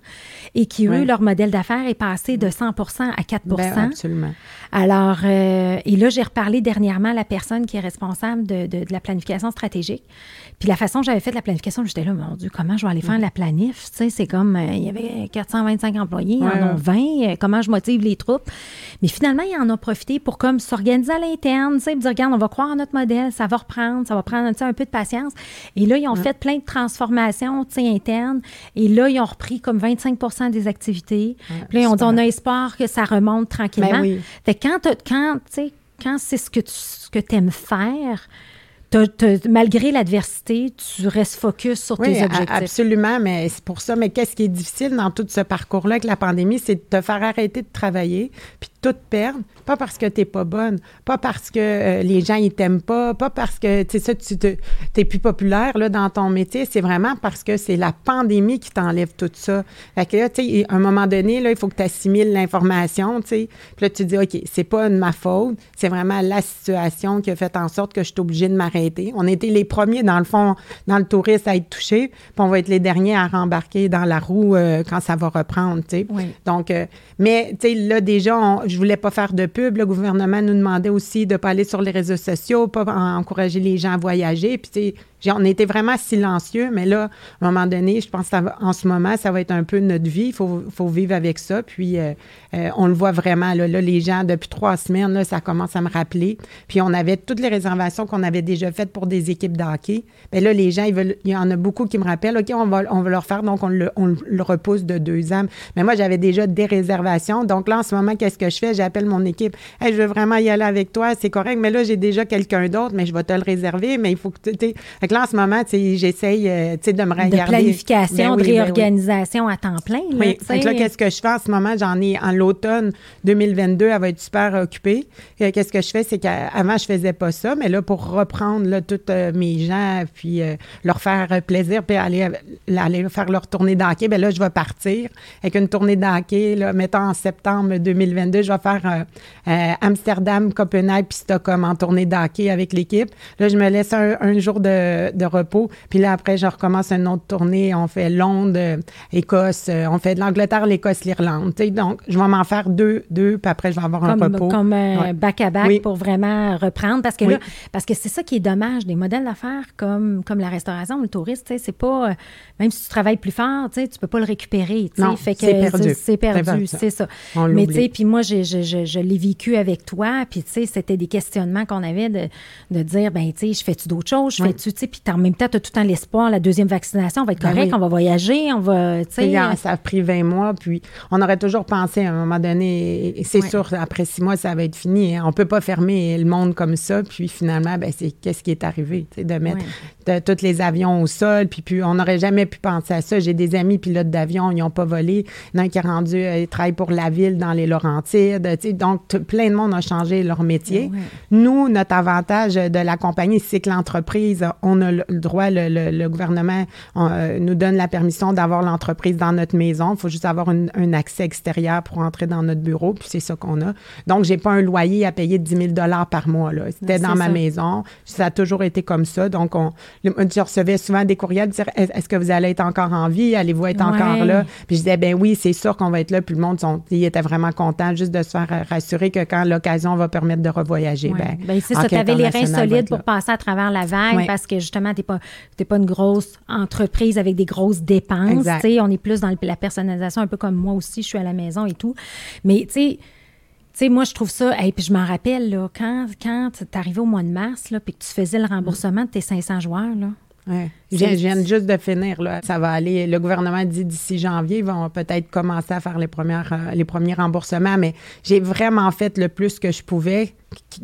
et qui, eux, leur modèle d'affaires est passé de 100% à 4% ben, Absolument. Alors, et là, j'ai reparlé dernièrement à la personne qui est responsable de, de, la planification stratégique. Puis la façon que j'avais fait la planification, j'étais là, mon Dieu, comment je vais aller faire la planif? Tu sais, c'est comme, il y avait 425 employés, ils en ont 20 euh, comment je motive les troupes. Mais finalement, ils en ont profité pour comme s'organiser à l'interne, tu sais, dire, regarde, on va croire à notre modèle, ça va reprendre, ça va prendre un peu de patience. Et là, ils ont fait plein de transformations, tu sais, internes. Et là, ils ont repris comme 25% des activités. Puis là, on dit, on a espoir que ça remonte tranquillement. Ben oui. Fait quand, quand, quand c'est ce que tu ce que aimes faire, malgré l'adversité, tu restes focus sur tes objectifs. Absolument, mais c'est pour ça. Mais qu'est-ce qui est difficile dans tout ce parcours-là avec la pandémie, c'est de te faire arrêter de travailler, puis tout perdre, pas parce que tu n'es pas bonne, pas parce que euh, les gens ils t'aiment pas, pas parce que tu ça, tu es plus populaire là, dans ton métier, c'est vraiment parce que c'est la pandémie qui t'enlève tout ça. Fait que là, tu sais, à un moment donné, là, il faut que tu assimiles l'information, tu sais. Puis là, tu dis, OK, c'est pas de ma faute, c'est vraiment la situation qui a fait en sorte que je suis obligée de m'arrêter. On était les premiers, dans le fond, dans le tourisme à être touchés, puis on va être les derniers à rembarquer dans la roue euh, quand ça va reprendre, tu sais. Donc, euh, mais, tu sais, là, déjà, on, je voulais pas faire de pub. Le gouvernement nous demandait aussi de ne pas aller sur les réseaux sociaux, pas encourager les gens à voyager. Puis, on était vraiment silencieux, mais là, à un moment donné, je pense qu'en ce moment, ça va être un peu notre vie. Il faut, vivre avec ça. Puis, euh, euh, on le voit vraiment. Là, les gens, depuis trois semaines, là, ça commence à me rappeler. Puis, on avait toutes les réservations qu'on avait déjà faites pour des équipes de hockey. Mais là, les gens, il y en a beaucoup qui me rappellent, OK, on va, on va leur faire, donc on le, on le repousse de deux ans. Mais moi, j'avais déjà des réservations. Donc là, en ce moment, qu'est-ce que je fais? J'appelle mon équipe. Hey, je veux vraiment y aller avec toi, c'est correct. Mais là, j'ai déjà quelqu'un d'autre, mais je vais te le réserver. Mais il faut que tu là, en ce moment, j'essaye euh, de me regarder. De planification, ben de ben réorganisation à temps plein. Là, oui. là, qu'est-ce que je fais en ce moment? J'en ai en l'automne 2022, elle va être super occupée. Qu'est-ce que je fais? C'est qu'avant, je faisais pas ça, mais là, pour reprendre là, tous euh, mes gens, puis euh, leur faire plaisir, puis aller, aller faire leur tournée d'hockey, bien là, je vais partir avec une tournée d'hockey, là, mettons en septembre 2022, je vais faire Amsterdam, Copenhague, puis Stockholm en tournée d'hockey avec l'équipe. Là, je me laisse un, jour de, de repos. Puis là, après, je recommence une autre tournée. On fait Londres, Écosse, euh, on fait de l'Angleterre, l'Écosse, l'Irlande. Donc, je vais m'en faire deux, deux, puis après, je vais avoir un repos. Comme un back-à-back pour vraiment reprendre. Parce que là, parce que c'est ça qui est dommage. Des modèles d'affaires comme, comme la restauration, le tourisme, c'est pas... Euh, même si tu travailles plus fort, tu peux pas le récupérer. Non, c'est perdu. C'est perdu, c'est ça. Mais tu sais, puis moi, je, je, je, l'ai vécu avec toi, puis tu sais, c'était des questionnements qu'on avait de, de dire, ben tu sais, je fais-tu d'autres choses, je fais-tu, tu sais, puis en même temps, tu as tout le temps l'espoir, la deuxième vaccination, on va être ben correct, on va voyager, on va, tu sais. Ça a pris 20 mois, puis on aurait toujours pensé à un moment donné, c'est sûr, après six mois, ça va être fini. Hein. On peut pas fermer le monde comme ça, puis finalement, ben c'est qu'est-ce qui est arrivé, tu sais, de mettre tous les avions au sol, puis, puis on n'aurait jamais pu penser à ça. J'ai des amis pilotes d'avion, ils n'ont pas volé. Il y en a un qui a rendu, euh, il travaille pour la ville dans les Laurentides. Tu sais, donc, plein de monde a changé leur métier. Nous, notre avantage de la compagnie, c'est que l'entreprise, on a le droit, le, gouvernement euh, nous donne la permission d'avoir l'entreprise dans notre maison. Il faut juste avoir un accès extérieur pour entrer dans notre bureau, puis c'est ça qu'on a. Donc, j'ai pas un loyer à payer de 10 000 par mois. C'était dans ma maison. Ça a toujours été comme ça. Donc, on, je recevais souvent des courriels dire est-ce que vous allez être encore en vie? Allez-vous être encore là? Puis je disais ben oui, c'est sûr qu'on va être là. Puis le monde, sont, il était vraiment content juste de se faire rassurer que quand l'occasion va permettre de revoyager, ben, ben, c'est ça. Tu avais les reins solides pour passer à travers la vague parce que justement, tu n'es pas, pas une grosse entreprise avec des grosses dépenses. On est plus dans la personnalisation, un peu comme moi aussi, je suis à la maison et tout. Mais tu sais, moi, je trouve ça, et puis je m'en rappelle, là, quand, quand tu es arrivé au mois de mars, là, puis que tu faisais le remboursement de tes 500 joueurs, là, Ouais. Je viens juste de finir. Là. Ça va aller. Le gouvernement dit d'ici janvier, ils vont peut-être commencer à faire les, premières, euh, les premiers remboursements, mais j'ai vraiment fait le plus que je pouvais.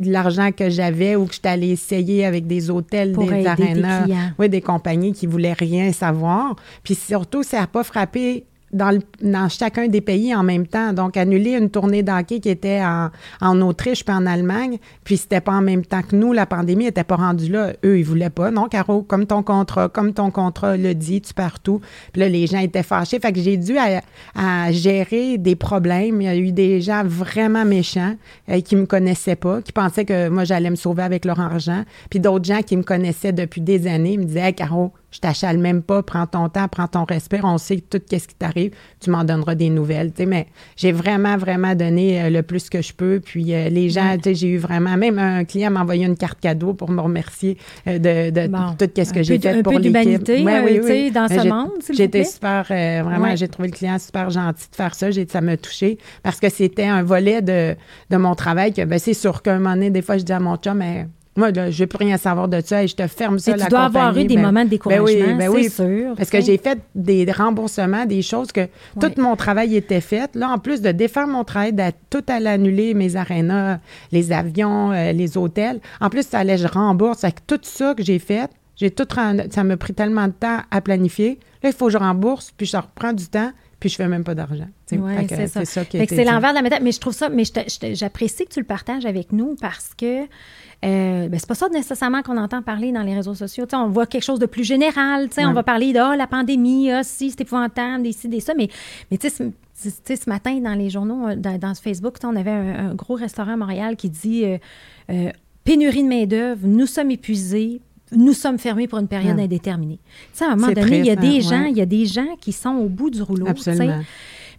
L'argent que j'avais ou que j'étais allée essayer avec des hôtels, des arénas, oui, des compagnies qui voulaient rien savoir. Puis surtout, ça n'a pas frappé dans, dans, chacun des pays en même temps. Donc, annuler une tournée d'hockey qui était en, en, Autriche puis en Allemagne, puis c'était pas en même temps que nous, la pandémie n'était pas rendue là. Eux, ils voulaient pas. Non, Caro, comme ton contrat, comme ton contrat le dit, tu pars tout. Puis là, les gens étaient fâchés. Fait que j'ai dû à, gérer des problèmes. Il y a eu des gens vraiment méchants euh, qui me connaissaient pas, qui pensaient que moi, j'allais me sauver avec leur argent. Puis d'autres gens qui me connaissaient depuis des années me disaient, hey, Caro, je t'achale même pas, prends ton temps, prends ton respect, on sait tout ce qui t'arrive, tu m'en donneras des nouvelles. mais j'ai vraiment, vraiment donné euh, le plus que je peux. Puis euh, les gens, j'ai eu vraiment, même un client m'a envoyé une carte cadeau pour me remercier euh, de, tout ce que j'ai fait pour l'équipe. Ouais, oui, oui. dans ce monde, J'étais super, vraiment, j'ai trouvé le client super gentil de faire ça. Ça m'a touché parce que c'était un volet de, mon travail que, ben, c'est sûr qu'à un moment donné, des fois, je dis à mon chum, mais moi, je ne veux plus rien savoir de ça et je te ferme ça, la tu dois avoir eu des ben, moments de ben découragement, ben oui, c'est sûr. Parce que j'ai fait des remboursements, des choses que tout mon travail était fait. Là, en plus de défaire mon travail, de tout à l'annuler, mes arénas, les avions, euh, les hôtels. En plus, ça allait, je rembourse. Avec tout ça que j'ai fait, j'ai tout ça m'a pris tellement de temps à planifier. Là, il faut que je rembourse, puis je reprends du temps puis je fais même pas d'argent. C'est ça. C'est l'envers de la méthode. Mais je trouve ça, mais j'apprécie que tu le partages avec nous parce que euh, ben, c'est pas ça nécessairement qu'on entend parler dans les réseaux sociaux. on voit quelque chose de plus général. On va parler de oh, la pandémie, ah, si, c'est épouvantable, des ci, des ça. Mais, mais tu sais, ce matin, dans les journaux, euh, dans, dans Facebook, on avait un, gros restaurant à Montréal qui dit euh, pénurie de main-d'œuvre, nous sommes épuisés, nous sommes fermés pour une période indéterminée. Tu à un moment donné, il y a des gens, il y a des gens qui sont au bout du rouleau. Absolument.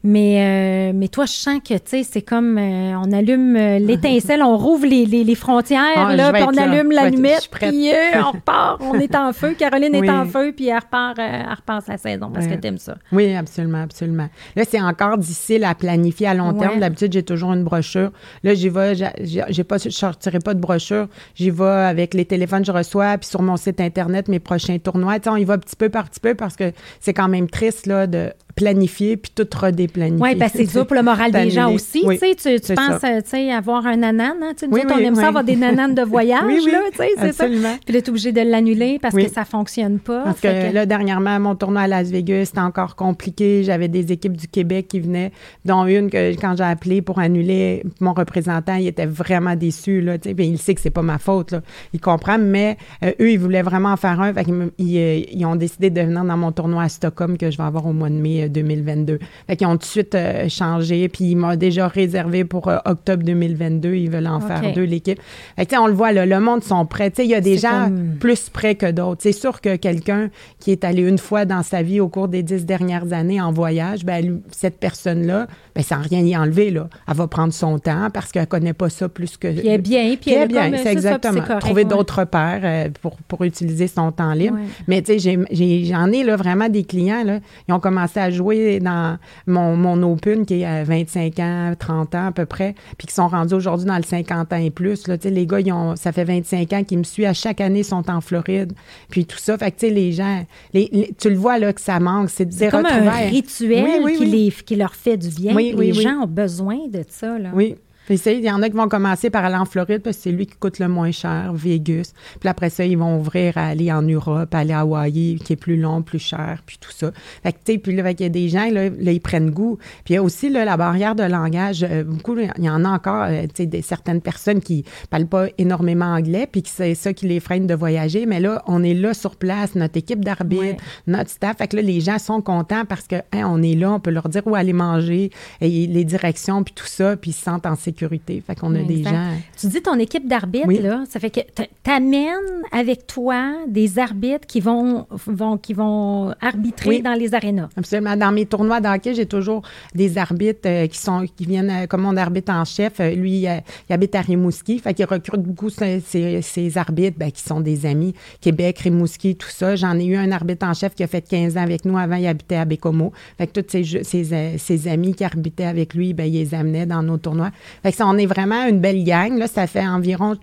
Mais, euh, mais toi, je sens que, tu sais, c'est comme euh, on allume euh, l'étincelle, on rouvre les, les, frontières, ah, là, puis on allume l'allumette, puis on repart, on est en feu. Caroline est en feu, puis elle repart, elle repart sa saison parce que t'aimes ça. Oui, absolument, absolument. Là, c'est encore difficile à planifier à long terme. D'habitude, j'ai toujours une brochure. Là, j'y vais, j'ai pas, je sortirai pas de brochure. J'y vais avec les téléphones que je reçois, puis sur mon site Internet, mes prochains tournois. Tu sais, on y va petit peu par petit peu parce que c'est quand même triste, là, de planifier puis tout redéplanifier. Oui, que c'est dur pour le moral des gens aussi. tu, sais, tu penses sais, avoir un nanan. Hein, tu oui, on aime ça avoir des nananes de voyage. là, c'est ça. Puis là, tu es obligé de l'annuler parce que ça ne fonctionne pas. Parce que, là, dernièrement, mon tournoi à Las Vegas, c'était encore compliqué. J'avais des équipes du Québec qui venaient, dont une que quand j'ai appelé pour annuler, mon représentant, il était vraiment déçu. Là, il sait que c'est pas ma faute. Là. Il comprend, mais euh, eux, ils voulaient vraiment en faire un. Fait ils, euh, ils, ont décidé de venir dans mon tournoi à Stockholm que je vais avoir au mois de mai 2022. Fait qu'ils ont tout de suite euh, changé, puis ils m'ont déjà réservé pour euh, octobre 2022. Ils veulent en faire deux, l'équipe. Fait que, on le voit, là, le monde sont prêts. Il y a des gens plus prêts que d'autres. C'est sûr que quelqu'un qui est allé une fois dans sa vie au cours des dix dernières années en voyage, ben, cette personne-là, ben, sans rien y enlever, là, elle va prendre son temps parce qu'elle connaît pas ça plus que... Puis elle est bien, puis elle est bien, c'est exactement. Trouver d'autres repères euh, pour, pour utiliser son temps libre. Mais tu sais, j'en ai, là, vraiment des clients, là, ils ont commencé à jouer dans mon, mon Open qui est à 25 ans, 30 ans à peu près, puis qui sont rendus aujourd'hui dans le 50 ans et plus. Là, les gars, ils ont, ça fait 25 ans qu'ils me suivent. À chaque année, sont en Floride. Puis tout ça. Fait que, tu sais, les gens, les, tu le vois là que ça manque. C'est des comme un rituel qui, Les, qui, leur fait du bien. les gens ont besoin de ça. Là. Oui, il y en a qui vont commencer par aller en Floride parce que c'est lui qui coûte le moins cher, Vegas. Puis après ça, ils vont ouvrir à aller en Europe, aller à Hawaï, qui est plus long, plus cher, puis tout ça. Fait que, tu sais, puis là, il y a des gens, là, ils prennent goût. Puis il y a aussi là, la barrière de langage. Euh, beaucoup, il y en a encore, euh, tu sais, des, certaines personnes qui parlent pas énormément anglais, puis que c'est ça qui les freine de voyager. Mais là, on est là sur place, notre équipe d'arbitre, notre staff. Fait que là, les gens sont contents parce que, hein, on est là, on peut leur dire où aller manger, et les directions, puis tout ça, puis ils se sentent en sécurité sécurité. Fait qu'on a des gens. Tu dis ton équipe d'arbitres, là, ça fait que tu amènes avec toi des arbitres qui vont, vont, qui vont arbitrer dans les arénas. Absolument. Dans mes tournois d'hockey, j'ai toujours des arbitres euh, qui sont qui viennent euh, comme mon arbitre en chef. Euh, lui, il, habite à Rimouski. Fait qu'il recrute beaucoup ses, arbitres ben, qui sont des amis. Québec, Rimouski, tout ça. J'en ai eu un arbitre en chef qui a fait 15 ans avec nous. Avant, il habitait à Bécomo. Fait que tous ses, amis qui arbitaient avec lui, ben, il les amenait dans nos tournois. Fait que ça, on est vraiment une belle gang. Là. Ça fait environ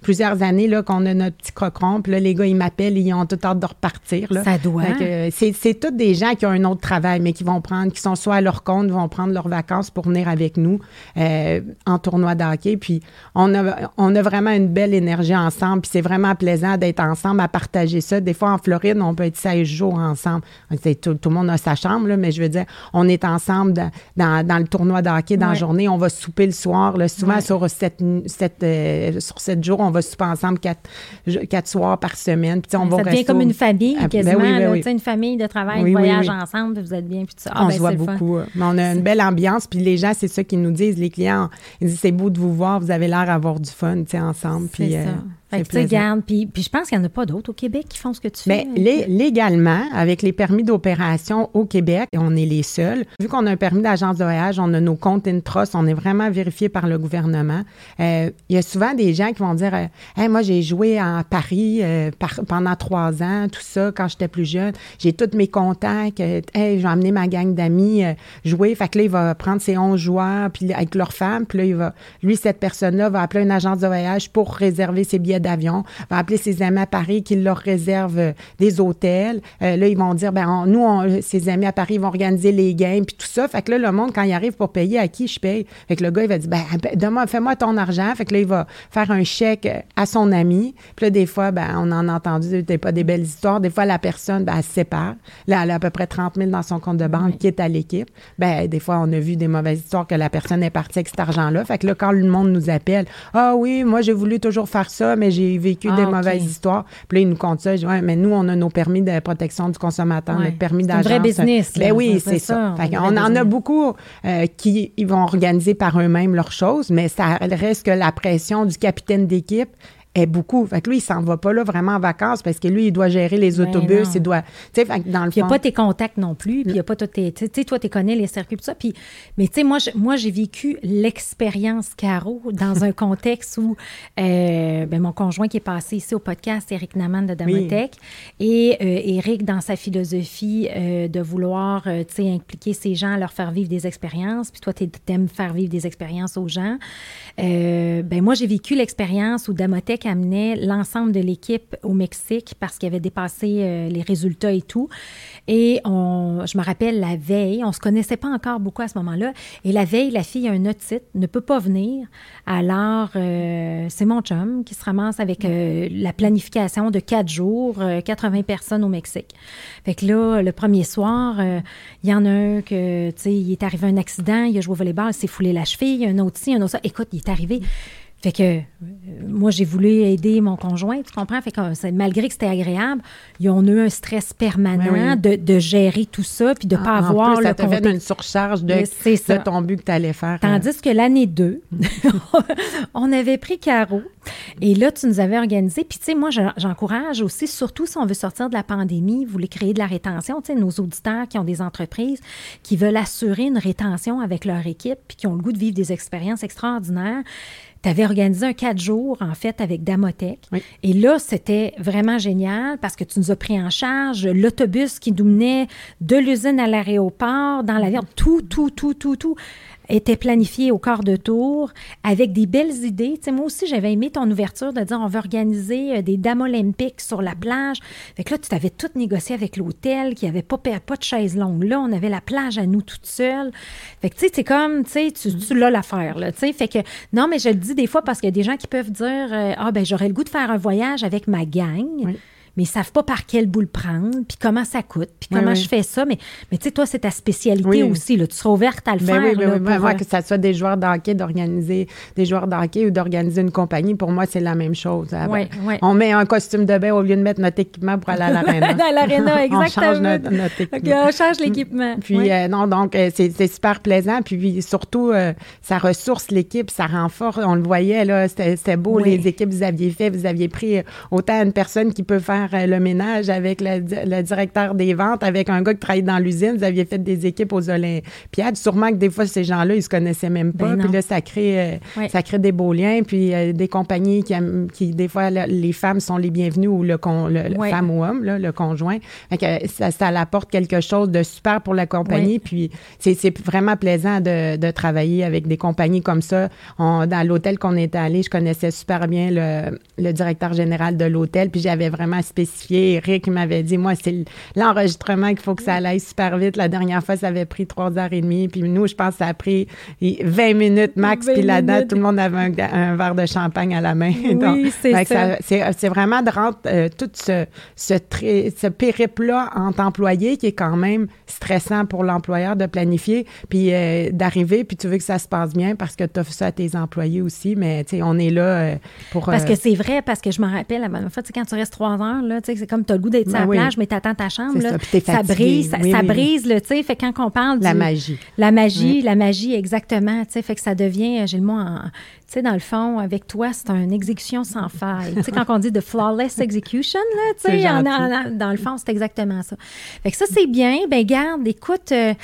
plusieurs années là, qu'on a notre petit crocron. Puis là, les gars, ils m'appellent, ils ont tout hâte de repartir. Là. Ça doit. c'est, c'est tous des gens qui ont un autre travail, mais qui vont prendre, qui sont soit à leur compte, vont prendre leurs vacances pour venir avec nous euh, en tournoi d'hockey. Puis on a, on a vraiment une belle énergie ensemble. Puis c'est vraiment plaisant d'être ensemble, à partager ça. Des fois, en Floride, on peut être 16 jours ensemble. Tout, tout, le monde a sa chambre, là, mais je veux dire, on est ensemble dans, dans, le tournoi d'hockey dans la journée. On va souper le soir. Là, souvent, sur, sept, sept, euh, sur sept jours, on va souper ensemble quatre, quatre soirs par semaine. Puis, on ça devient comme une famille, ah, ben quasiment. Ben oui, une famille de travail, oui, voyage ensemble, vous êtes bien. Puis ça. Ah, on ben, se voit beaucoup. Mais on a une belle ambiance. Puis les gens, c'est ça qu'ils nous disent, les clients. Ils disent, c'est beau de vous voir, vous avez l'air d'avoir du fun, tu ensemble. Puis, euh, fait que, tu garde, puis, puis je pense qu'il n'y en a pas d'autres au Québec qui font ce que tu fais. Bien, légalement, avec les permis d'opération au Québec, on est les seuls. Vu qu'on a un permis d'agence de voyage, on a nos comptes in trust, on est vraiment vérifié par le gouvernement. Euh, il y a souvent des gens qui vont dire euh, Moi, j'ai joué à Paris euh, pendant trois ans, tout ça, quand j'étais plus jeune. J'ai tous mes contacts. hey, j'ai emmené ma gang d'amis jouer. Fait que là, il va prendre ses 11 joueurs puis avec leur femme. Puis là, il va, lui, cette personne-là, va appeler une agence de voyage pour réserver ses billets d'avion, va appeler ses amis à Paris qui leur réservent euh, des hôtels. Euh, là, ils vont dire, ben nous, on, ses amis à Paris vont organiser les games, puis tout ça. Fait que là, le monde, quand il arrive pour payer, à qui je paye? Fait que le gars, il va dire, ben, ben fais-moi ton argent. Fait que là, il va faire un chèque à son ami. Puis là, des fois, ben, on en a entendu des, pas des belles histoires. Des fois, la personne, ben, elle se sépare. Là, elle a à peu près 30 000 dans son compte de banque, qui est à l'équipe. Ben, des fois, on a vu des mauvaises histoires que la personne est partie avec cet argent-là. Fait que là, quand le monde nous appelle, ah oui, moi, j'ai voulu toujours faire ça, mais j'ai vécu des ah, mauvaises histoires. Puis là, ils nous comptent ça. Je dis, ouais, mais nous, on a nos permis de protection du consommateur, notre permis d'agence. C'est un vrai business. Ben oui, c'est ça. on en a beaucoup euh, qui ils vont organiser par eux-mêmes leurs choses, mais ça reste que la pression du capitaine d'équipe est beaucoup. Fait que lui, il s'en va pas là vraiment en vacances parce que lui, il doit gérer les ben autobus, il doit. Tu sais, dans le Il n'y a pas tes contacts non plus, puis il n'y a pas tous tes. Tu sais, toi, tu connais les circuits, tout ça. Puis, mais tu sais, moi, moi, j'ai vécu l'expérience Caro dans un contexte où euh, ben, mon conjoint qui est passé ici au podcast, Eric Naman de Damotech, et euh, Eric, dans sa philosophie euh, de vouloir, tu sais, impliquer ces gens, leur faire vivre des expériences, puis toi, tu aimes faire vivre des expériences aux gens. ben moi, j'ai vécu l'expérience où Damotech amenait l'ensemble de l'équipe au Mexique parce qu'il avait dépassé euh, les résultats et tout. Et on, je me rappelle la veille, on se connaissait pas encore beaucoup à ce moment-là. Et la veille, la fille a un otite, ne peut pas venir. Alors, euh, c'est mon chum qui se ramasse avec euh, la planification de quatre jours, 80 personnes au Mexique. Fait que là, le premier soir, il y en a un que, tu sais, il est arrivé un accident, il a joué au volleyball, il s'est foulé la cheville, un autre ci, un autre ça. Écoute, il est arrivé. Fait que euh, moi, j'ai voulu aider mon conjoint, tu comprends? Fait que malgré que c'était agréable, ils ont eu un stress permanent de, gérer tout ça puis de ne pas avoir plus, ça le fait une surcharge de, de ton but que tu allais faire. Tandis que l'année 2, on avait pris Caro et là, tu nous avais organisé. Puis, tu sais, moi, j'encourage aussi, surtout si on veut sortir de la pandémie, vous voulez créer de la rétention, tu sais, nos auditeurs qui ont des entreprises, qui veulent assurer une rétention avec leur équipe puis qui ont le goût de vivre des expériences extraordinaires tu avais organisé un quatre jours, en fait, avec Damotech. Et là, c'était vraiment génial parce que tu nous as pris en charge l'autobus qui nous menait de l'usine à l'aéroport, dans la ville, tout, tout, tout, tout, tout était planifié au quart de tour avec des belles idées. Moi aussi, j'avais aimé ton ouverture de dire on va organiser euh, des dames olympiques sur la plage. Fait que là, tu t'avais tout négocié avec l'hôtel, qui avait pas, pas de chaise longue là. On avait la plage à nous toute seule. Fait que, tu sais, c'est comme, tu tu, l'as l'affaire, là. Fait que, non, mais je le dis des fois parce qu'il y a des gens qui peuvent dire, euh, ah, ben, j'aurais le goût de faire un voyage avec ma gang. Mais ils savent pas par quel bout le prendre, puis comment ça coûte, puis comment je fais ça. Mais, mais tu sais, toi, c'est ta spécialité aussi. Là, tu seras ouverte à le ben faire. Oui, ben oui, que ça soit des joueurs d'hockey, d'organiser des joueurs d'hockey ou d'organiser une compagnie, pour moi, c'est la même chose. Ah, ben, on met un costume de bain au lieu de mettre notre équipement pour aller à l'aréna. à l'aréna, exactement. on change notre, équipement. on change l'équipement. Puis, euh, non, donc, euh, c'est super plaisant. Puis, surtout, euh, ça ressource l'équipe, ça renforce. On le voyait, là, c'était beau, les équipes que vous aviez fait. Vous aviez pris autant une personne qui peut faire le ménage avec le, directeur des ventes, avec un gars qui travaille dans l'usine. Vous aviez fait des équipes aux Olympiades. Sûrement que des fois, ces gens-là, ils se connaissaient même pas. Ben puis là, ça crée, ça crée des beaux liens. Puis des compagnies qui, qui, des fois, les femmes sont les bienvenues ou le, con, le, femme ou homme, là, le conjoint. que ça, ça apporte quelque chose de super pour la compagnie. Puis c'est vraiment plaisant de, de, travailler avec des compagnies comme ça. dans l'hôtel qu'on était allé, je connaissais super bien le, le directeur général de l'hôtel. Puis j'avais vraiment spécifié. Eric m'avait dit, moi, c'est l'enregistrement qu'il faut que ça aille super vite. La dernière fois, ça avait pris trois heures et demie. Puis nous, je pense que ça a pris 20 minutes max. Puis là-dedans, tout le monde avait un, verre de champagne à la main. Oui, c'est ça. C'est vraiment de rendre euh, tout ce, ce, ce périple-là entre employés qui est quand même stressant pour l'employeur de planifier, puis euh, d'arriver, puis tu veux que ça se passe bien parce que tu offres ça à tes employés aussi, mais tu sais, on est là euh, pour... Parce que c'est vrai, parce que je me rappelle, la fois, quand tu restes trois heures, là, c'est comme tu as le goût d'être sur la ben plage, mais tu attends ta chambre, là, ça, brise, ça, brise, tu sais, fait quand on parle La magie. La magie, la magie, exactement, tu sais, fait que ça devient, j'ai le mot en tu sais, dans le fond, avec toi, c'est une exécution sans faille. tu sais, quand on dit de flawless execution, là, tu sais, dans le fond, c'est exactement ça. Fait que ça, c'est bien. Ben garde, écoute, euh,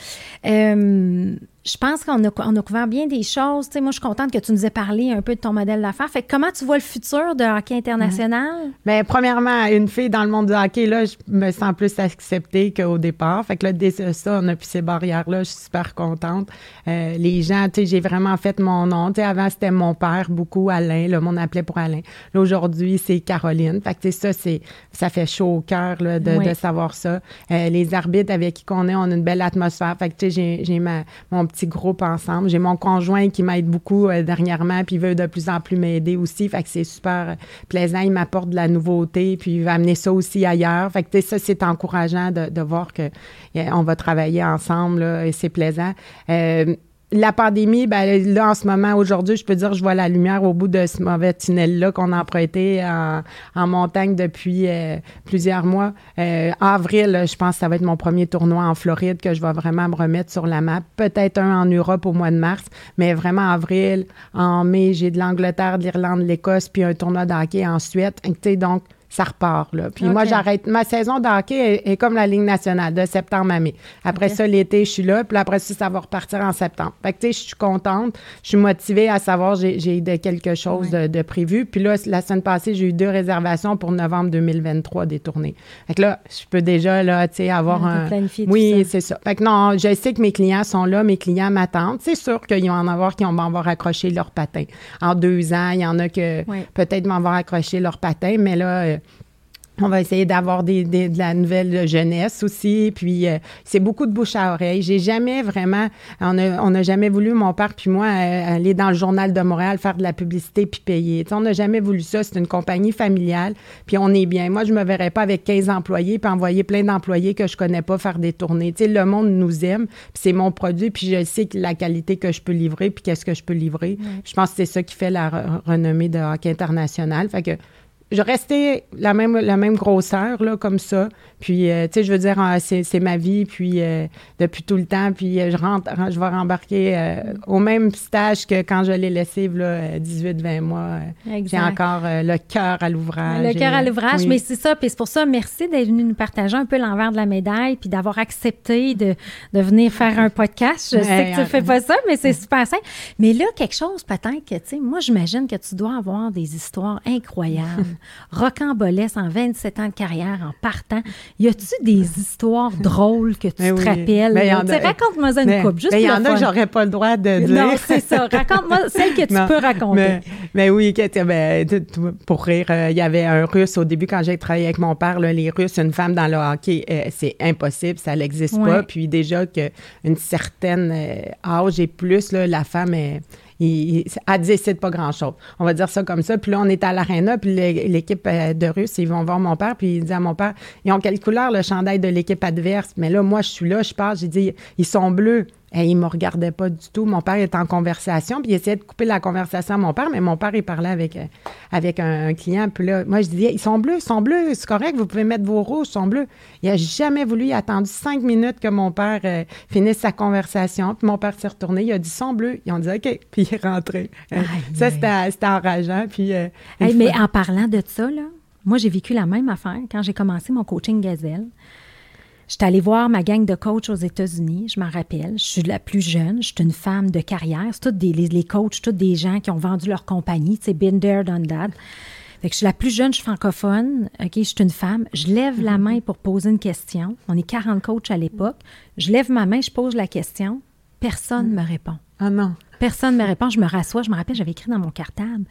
euh, je pense qu'on a, on a couvert bien des choses. Tu sais, moi, je suis contente que tu nous aies parlé un peu de ton modèle d'affaires. Fait que comment tu vois le futur de hockey international? Bien, premièrement, une fille dans le monde du hockey, là, je me sens plus acceptée qu'au départ. Fait que là, dès ça, on a pu ces barrières-là. Je suis super contente. Euh, les gens, tu sais, j'ai vraiment fait mon nom. Tu sais, avant, c'était mon père, beaucoup, Alain. Le monde appelait pour Alain. Là, aujourd'hui, c'est Caroline. Fait que, tu sais, ça, c'est, ça fait chaud au cœur, de, de, savoir ça. Euh, les arbitres avec qui on est, on a une belle atmosphère. Fait que, tu sais, j'ai, j'ai ma, mon petit groupe ensemble. J'ai mon conjoint qui m'aide beaucoup euh, dernièrement, puis il veut de plus en plus m'aider aussi. Fait que c'est super euh, plaisant. Il m'apporte de la nouveauté, puis il va amener ça aussi ailleurs. Fait que ça, c'est encourageant de, voir que on va travailler ensemble et c'est plaisant. Euh, la pandémie, ben là, en ce moment, aujourd'hui, je peux dire, je vois la lumière au bout de ce mauvais tunnel-là qu'on a emprunté en, montagne depuis euh, plusieurs mois. Euh, avril, je pense que ça va être mon premier tournoi en Floride que je vais vraiment me remettre sur la map. Peut-être un en Europe au mois de mars, mais vraiment avril. En mai, j'ai de l'Angleterre, de l'Irlande, de l'Écosse, puis un tournoi d'hockey en Suède. Donc, ça repart. Là. Puis moi, j'arrête. Ma saison de hockey est, comme la Ligue nationale, de septembre à mai. Après ça, l'été, je suis là. Puis après ça, ça va repartir en septembre. Fait que, tu sais, je suis contente. Je suis motivée à savoir j'ai, j'ai quelque chose de, prévu. Puis là, la semaine passée, j'ai eu deux réservations pour novembre 2023 des tournées. Fait que là, je peux déjà, là, tu sais, avoir un... Oui, c'est ça. Fait que non, je sais que mes clients sont là, mes clients m'attendent. C'est sûr qu'il y en avoir qui vont avoir accroché leur patin. En deux ans, il y en a que peut-être vont avoir accroché leur patin, mais là... On va essayer d'avoir des, de la nouvelle jeunesse aussi. Puis euh, c'est beaucoup de bouche à oreille. J'ai jamais vraiment, on n'a jamais voulu, mon père puis moi, euh, aller dans le journal de Montréal faire de la publicité puis payer. on n'a jamais voulu ça. C'est une compagnie familiale. Puis on est bien. Moi, je me verrais pas avec 15 employés puis envoyer plein d'employés que je connais pas faire des tournées. sais, le monde nous aime. Puis c'est mon produit. Puis je sais que la qualité que je peux livrer puis qu'est-ce que je peux livrer. Je pense que c'est ça qui fait la renommée de hockey international. Fait que je restais la même, la même grosseur, là, comme ça. Puis, euh, tu sais, je veux dire, euh, c'est ma vie, puis euh, depuis tout le temps, puis je rentre, je vais rembarquer au même stage que quand je l'ai laissé, là, 18-20 mois. J'ai encore le cœur à l'ouvrage. Le cœur à l'ouvrage, mais c'est ça, puis c'est pour ça, merci d'être venu nous partager un peu l'envers de la médaille, puis d'avoir accepté de, de, venir faire un podcast. Je sais que tu fais pas ça, mais c'est super simple. Mais là, quelque chose, peut-être que, tu sais, moi, j'imagine que tu dois avoir des histoires incroyables. rocambolesque en 27 ans de carrière, en partant. Y a-tu des histoires drôles que tu ben te rappelles? Ben, raconte-moi une mais, coupe, juste Il y en a que j'aurais pas le droit de dire. Non, c'est ça. Raconte-moi celle que tu peux raconter. Mais, oui, pour rire, euh, il y avait un Russe au début quand j'ai travaillé avec mon père. les Russes, une femme dans le hockey, euh, c'est impossible, ça n'existe pas. Puis déjà qu'une certaine euh, âge et plus, la femme est il, elle décide pas grand-chose. On va dire ça comme ça. Puis là, on est à l'aréna, puis l'équipe euh, de Russes, ils vont voir mon père, puis il dit à mon père, ils ont quelle couleur le chandail de l'équipe adverse? Mais là, moi, je suis là, je parle, j'ai dit, ils sont bleus. Et il me regardait pas du tout. Mon père était en conversation, puis il essayait de couper la conversation à mon père, mais mon père, il parlait avec, euh, avec un, client. Puis là, moi, je disais, ils sont bleus, ils sont bleus, c'est correct, vous pouvez mettre vos rouges, ils sont bleus. Il a jamais voulu, il a attendu cinq minutes que mon père euh, finisse sa conversation. Puis mon père s'est retourné, il a dit, ils sont bleus. Ils ont dit, OK, puis il est rentré. ça, c'était enrageant. Puis, euh, mais en parlant de ça, là, moi, j'ai vécu la même affaire quand j'ai commencé mon coaching gazelle. J'étais allée voir ma gang de coachs aux États-Unis, je m'en rappelle. Je suis la plus jeune, je suis une femme de carrière. C'est toutes des, les, coachs, tous des gens qui ont vendu leur compagnie. C'est been there, done that. Fait que je suis la plus jeune, je suis francophone. OK, je suis une femme. Je lève la main pour poser une question. On est 40 coachs à l'époque. Je lève ma main, je pose la question. Personne ne me répond. Ah non. Personne ne me répond. Je me rassois. Je me rappelle, j'avais écrit dans mon cartable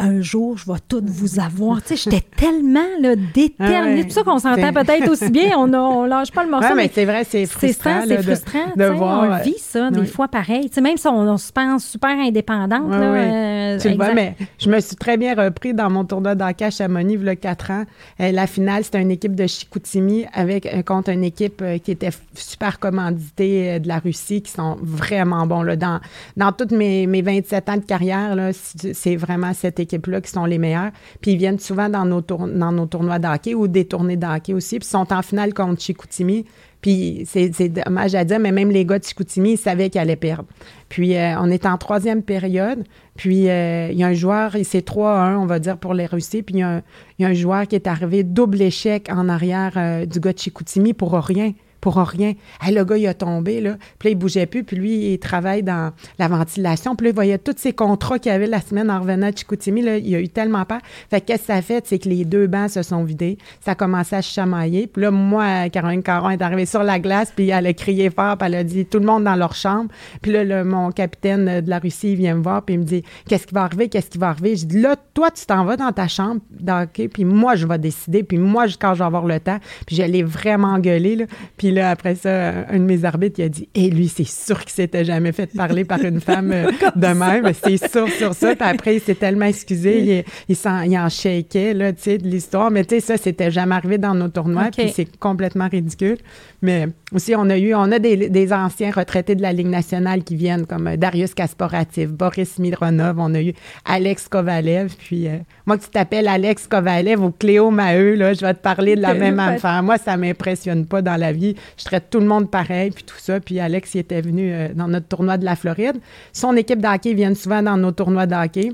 un jour, je vais tout vous avoir. Tu sais, j'étais tellement là, déterminée. C'est pour ça qu'on s'entend peut-être aussi bien. On, ne lâche pas le morceau. mais, c'est vrai, c'est frustrant. C'est frustrant. De, voir, on vit ça des fois pareil. Tu sais, même si on, se pense super indépendante. là, euh, tu le vois, mais je me suis très bien repris dans mon tournoi d'hockey à Chamonix, il y a quatre ans. Euh, la finale, c'était une équipe de Chicoutimi avec, euh, contre une équipe qui était super commanditée de la Russie, qui sont vraiment bons. Là. Dans, dans toutes mes, mes 27 ans de carrière, c'est vraiment cette qui sont les meilleurs. Puis ils viennent souvent dans nos, dans nos tournois d'hockey ou des tournées d'hockey aussi. Puis ils sont en finale contre Chicoutimi. Puis c'est dommage à dire, mais même les gars de Chicoutimi, ils savaient qu'ils allaient perdre. Puis euh, on est en troisième période. Puis euh, il y a un joueur, c'est 3-1, on va dire, pour les Russes. Puis il y, a un joueur qui est arrivé double échec en arrière euh, du gars de Chicoutimi pour rien pour rien. le gars, il a tombé. Puis là, il bougeait plus. Puis lui, il travaille dans la ventilation. Puis là, il voyait tous ces contrats qu'il avait la semaine en revenant à Chicoutimi. Là, il a eu tellement peur. Fait qu'est-ce que ça a fait? C'est que les deux bancs se sont vidés. Ça a commencé à chamailler. Puis là, moi, Caroline Caron est arrivée sur la glace. Puis elle a crié fort. Puis elle a dit tout le monde dans leur chambre. Puis là, mon capitaine de la Russie, il vient me voir. Puis il me dit qu'est-ce qui va arriver? Qu'est-ce qui va arriver? Je dis là, toi, tu t'en vas dans ta chambre d'hockey. Puis moi, je vais décider. Puis moi, quand je vais avoir le temps. Puis j'allais vraiment gueuler. Là. Puis là, après ça, un de mes arbitres, il a dit Et lui, c'est sûr qu'il s'était jamais fait parler par une femme euh, de même. C'est sûr sur ça. Puis après, il s'est tellement excusé, il, il, en, il en shakeait, là, tu sais, de l'histoire. Mais tu sais, ça, c'était jamais arrivé dans nos tournois. Puis c'est complètement ridicule. Mais aussi, on a eu, on a des, anciens retraités de la Ligue nationale qui viennent, comme euh, Darius Kasporatif, Boris Mironov, on a eu Alex Kovalev. Puis euh, moi, que tu t'appelles Alex Kovalev ou Cléo Maheu, là, je vais te parler de la même affaire. Moi, ça m'impressionne pas dans la vie. Je traite tout le monde pareil, puis tout ça. Puis Alex, il était venu euh, dans notre tournoi de la Floride. Son équipe d'hockey vient souvent dans nos tournois d'hockey.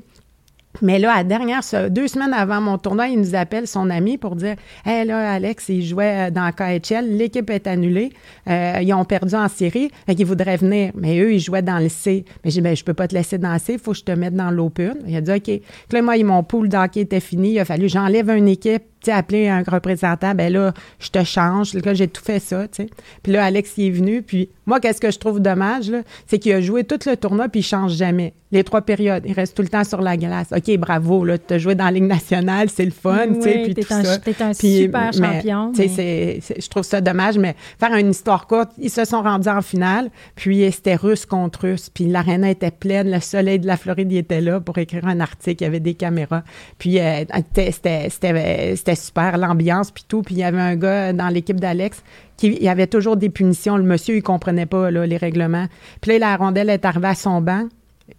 Mais là, dernière, deux semaines avant mon tournoi, il nous appelle son ami pour dire Hé, là, Alex, il jouait euh, dans KHL, l'équipe est annulée, euh, ils ont perdu en série, fait qu'ils voudraient venir. Mais eux, ils jouaient dans le C. Mais j'ai dit ben, Je peux pas te laisser dans le C, il faut que je te mette dans l'Open. Il a dit OK. là, moi, mon pool d'hockey était fini, il a fallu j'enlève une équipe appeler un représentant, ben là, je te change. Là, j'ai tout fait ça, tu sais. Puis là, Alex, il est venu. Puis moi, qu'est-ce que je trouve dommage, là, c'est qu'il a joué tout le tournoi, puis il change jamais. Les trois périodes. Il reste tout le temps sur la glace. OK, bravo, là, tu as joué dans la Ligue nationale, c'est le fun, tu sais, puis tout un, ça. T'es un super champion. Je trouve ça dommage, mais faire une histoire courte, ils se sont rendus en finale, puis c'était russe contre russe, puis l'aréna était pleine, le soleil de la Floride, il était là pour écrire un article, il y avait des caméras. Puis euh, c'était super, l'ambiance, puis tout. Puis il y avait un gars dans l'équipe d'Alex qui avait toujours des punitions. Le monsieur, il comprenait pas les règlements. Puis la rondelle est arrivée à son banc.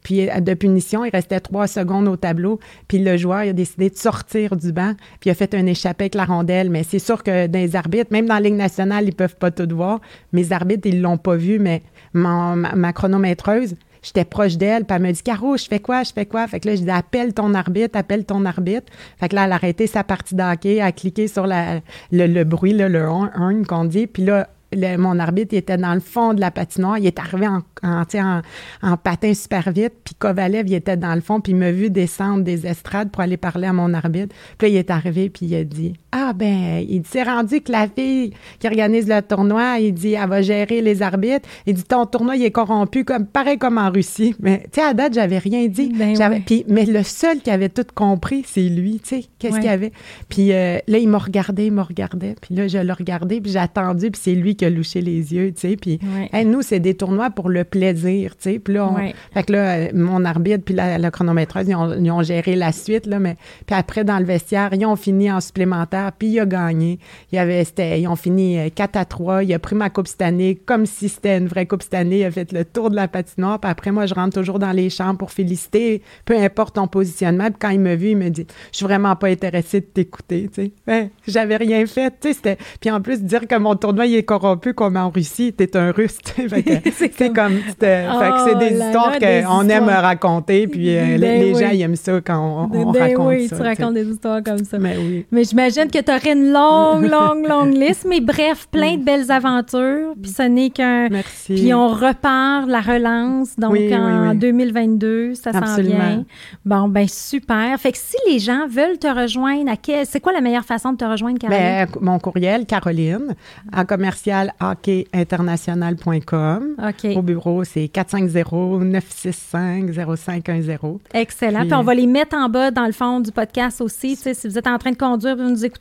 Puis de punition, il restait trois secondes au tableau. Puis le joueur il a décidé de sortir du banc. Puis il a fait un échappé avec la rondelle. Mais c'est sûr que dans les arbitres, même dans la Ligue nationale, ils peuvent pas tout voir. Mes arbitres, ils l'ont pas vu, mais ma, ma, chronométreuse, J'étais proche d'elle, puis elle me dit Caro, je fais quoi, je fais quoi? Fait que là, je dis appelle ton arbitre, appelle ton arbitre. Fait que là, elle a arrêté sa partie d'hockey, a cliqué sur la, le, bruit, le horn qu'on dit, puis là, mon arbitre il était dans le fond de la patinoire. Il est arrivé en, en, en, patin super vite. Puis Kovalev, il était dans le fond. Puis il m'a vu descendre des estrades pour aller parler à mon arbitre. Puis là, il est arrivé. Puis il a dit Ah, ben, il s'est rendu que la fille qui organise le tournoi, il dit Elle va gérer les arbitres. Il dit Ton tournoi, il est corrompu, comme, pareil comme en Russie. Mais, tu sais, à date, j'avais rien dit. Ben mais le seul qui avait tout compris, c'est lui. Tu sais, qu'est-ce qu'il y avait? Puis euh, là, il m'a regardé, il m'a regardé. Puis là, je l'ai regardé. Puis j'ai attendu. Puis c'est lui qui a louché les yeux, tu sais. Puis nous, c'est des tournois pour le plaisir, tu sais. Puis là, fait que là, mon arbitre puis la, la chronométreuse, ils ont, géré la suite, là, mais puis après, dans le vestiaire, ils ont fini en supplémentaire, puis il a gagné. Il avait, ils ont fini 4 euh, à 3. Il a pris ma Coupe année comme si c'était une vraie Coupe année. Il a fait le tour de la patinoire. Puis après, moi, je rentre toujours dans les chambres pour féliciter, peu importe ton positionnement. Puis quand il me vu, il me dit Je suis vraiment pas intéressé de t'écouter. Tu sais. Ben, j'avais rien fait. Tu sais, Puis en plus, dire que mon tournoi il est corrompu comme en Russie, t'es un russe. c'est comme. c'est oh des histoires qu'on aime raconter. Puis euh, ben les, gens, ils aiment ça quand on, ben raconte oui, ça. tu racontes des histoires comme ça. Mais, oui. mais j'imagine que tu aurais une longue, longue, longue liste. Mais bref, plein de belles aventures. Puis ce n'est qu'un. Merci. Puis on repart la relance. Donc en 2022, ça s'en vient. Bon, ben super. Fait que si les gens veulent te rejoindre, c'est quoi la meilleure façon de te rejoindre, Caroline? Ben, mon courriel, Caroline, à commercial international.com. OK. Au bureau, c'est 450-965-0510. Excellent. Puis, on va les mettre en bas dans le fond du podcast aussi. si vous êtes en train de conduire, vous nous écoutez,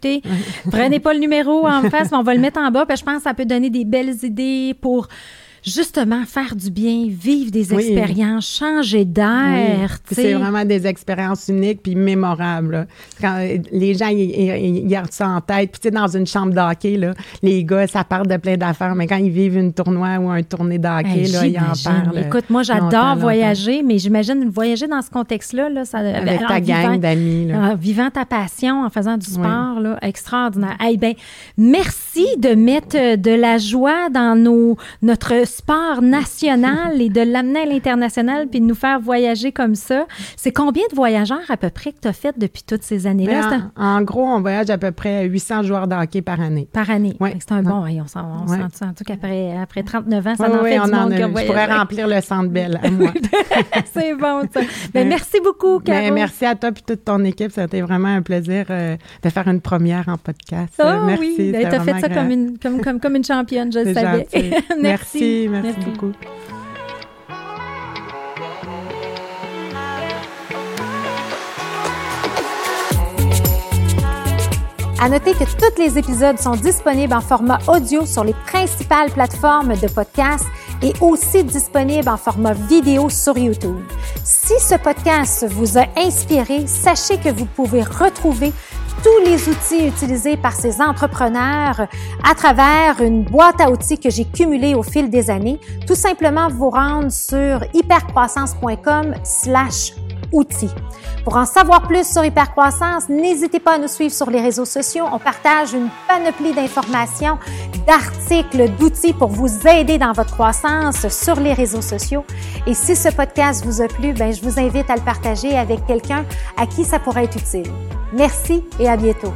prenez pas le numéro en face, mais on va le mettre en bas. Puis je pense que ça peut donner des belles idées pour justement faire du bien, vivre des expériences, changer d'air. C'est vraiment des expériences uniques puis mémorables. Quand les gens ils, gardent ça en tête, puis tu sais dans une chambre d'hockey là, les gars ça parle de plein d'affaires, mais quand ils vivent une tournoi ou un tournée d'hockey là, ils en parlent. Écoute, moi j'adore voyager, mais j'imagine voyager dans ce contexte-là là, ça avec ta gang d'amis vivant ta passion en faisant du sport là, extraordinaire. Eh ben merci de mettre de la joie dans nos notre sport national et de l'amener à l'international puis de nous faire voyager comme ça. C'est combien de voyageurs à peu près que tu as fait depuis toutes ces années-là? Ben, en, gros, on voyage à peu près 800 joueurs de hockey par année. Par année. Oui. C'est un bon, on, s'en on ouais. sent, en tout cas après, après 39 ans, ça en fait du monde Je pourrais remplir le centre belle à moi. C'est bon, ça. Ben, merci beaucoup, ben, Caro. merci à toi et toute ton équipe. Ça a été vraiment un plaisir euh, de faire une première en podcast. Oh, merci. Oui. Tu as fait ça comme une, comme, comme, comme une championne, je le savais. merci. merci. Merci, beaucoup. À noter que tous les épisodes sont disponibles en format audio sur les principales plateformes de podcast et aussi disponibles en format vidéo sur YouTube. Si ce podcast vous a inspiré, sachez que vous pouvez retrouver tous les outils utilisés par ces entrepreneurs à travers une boîte à outils que j'ai cumulée au fil des années. Tout simplement vous rendre sur hypercroissance.com slash outils. Pour en savoir plus sur Hypercroissance, n'hésitez pas à nous suivre sur les réseaux sociaux. On partage une panoplie d'informations, d'articles, d'outils pour vous aider dans votre croissance sur les réseaux sociaux. Et si ce podcast vous a plu, ben, je vous invite à le partager avec quelqu'un à qui ça pourrait être utile. Merci et à bientôt.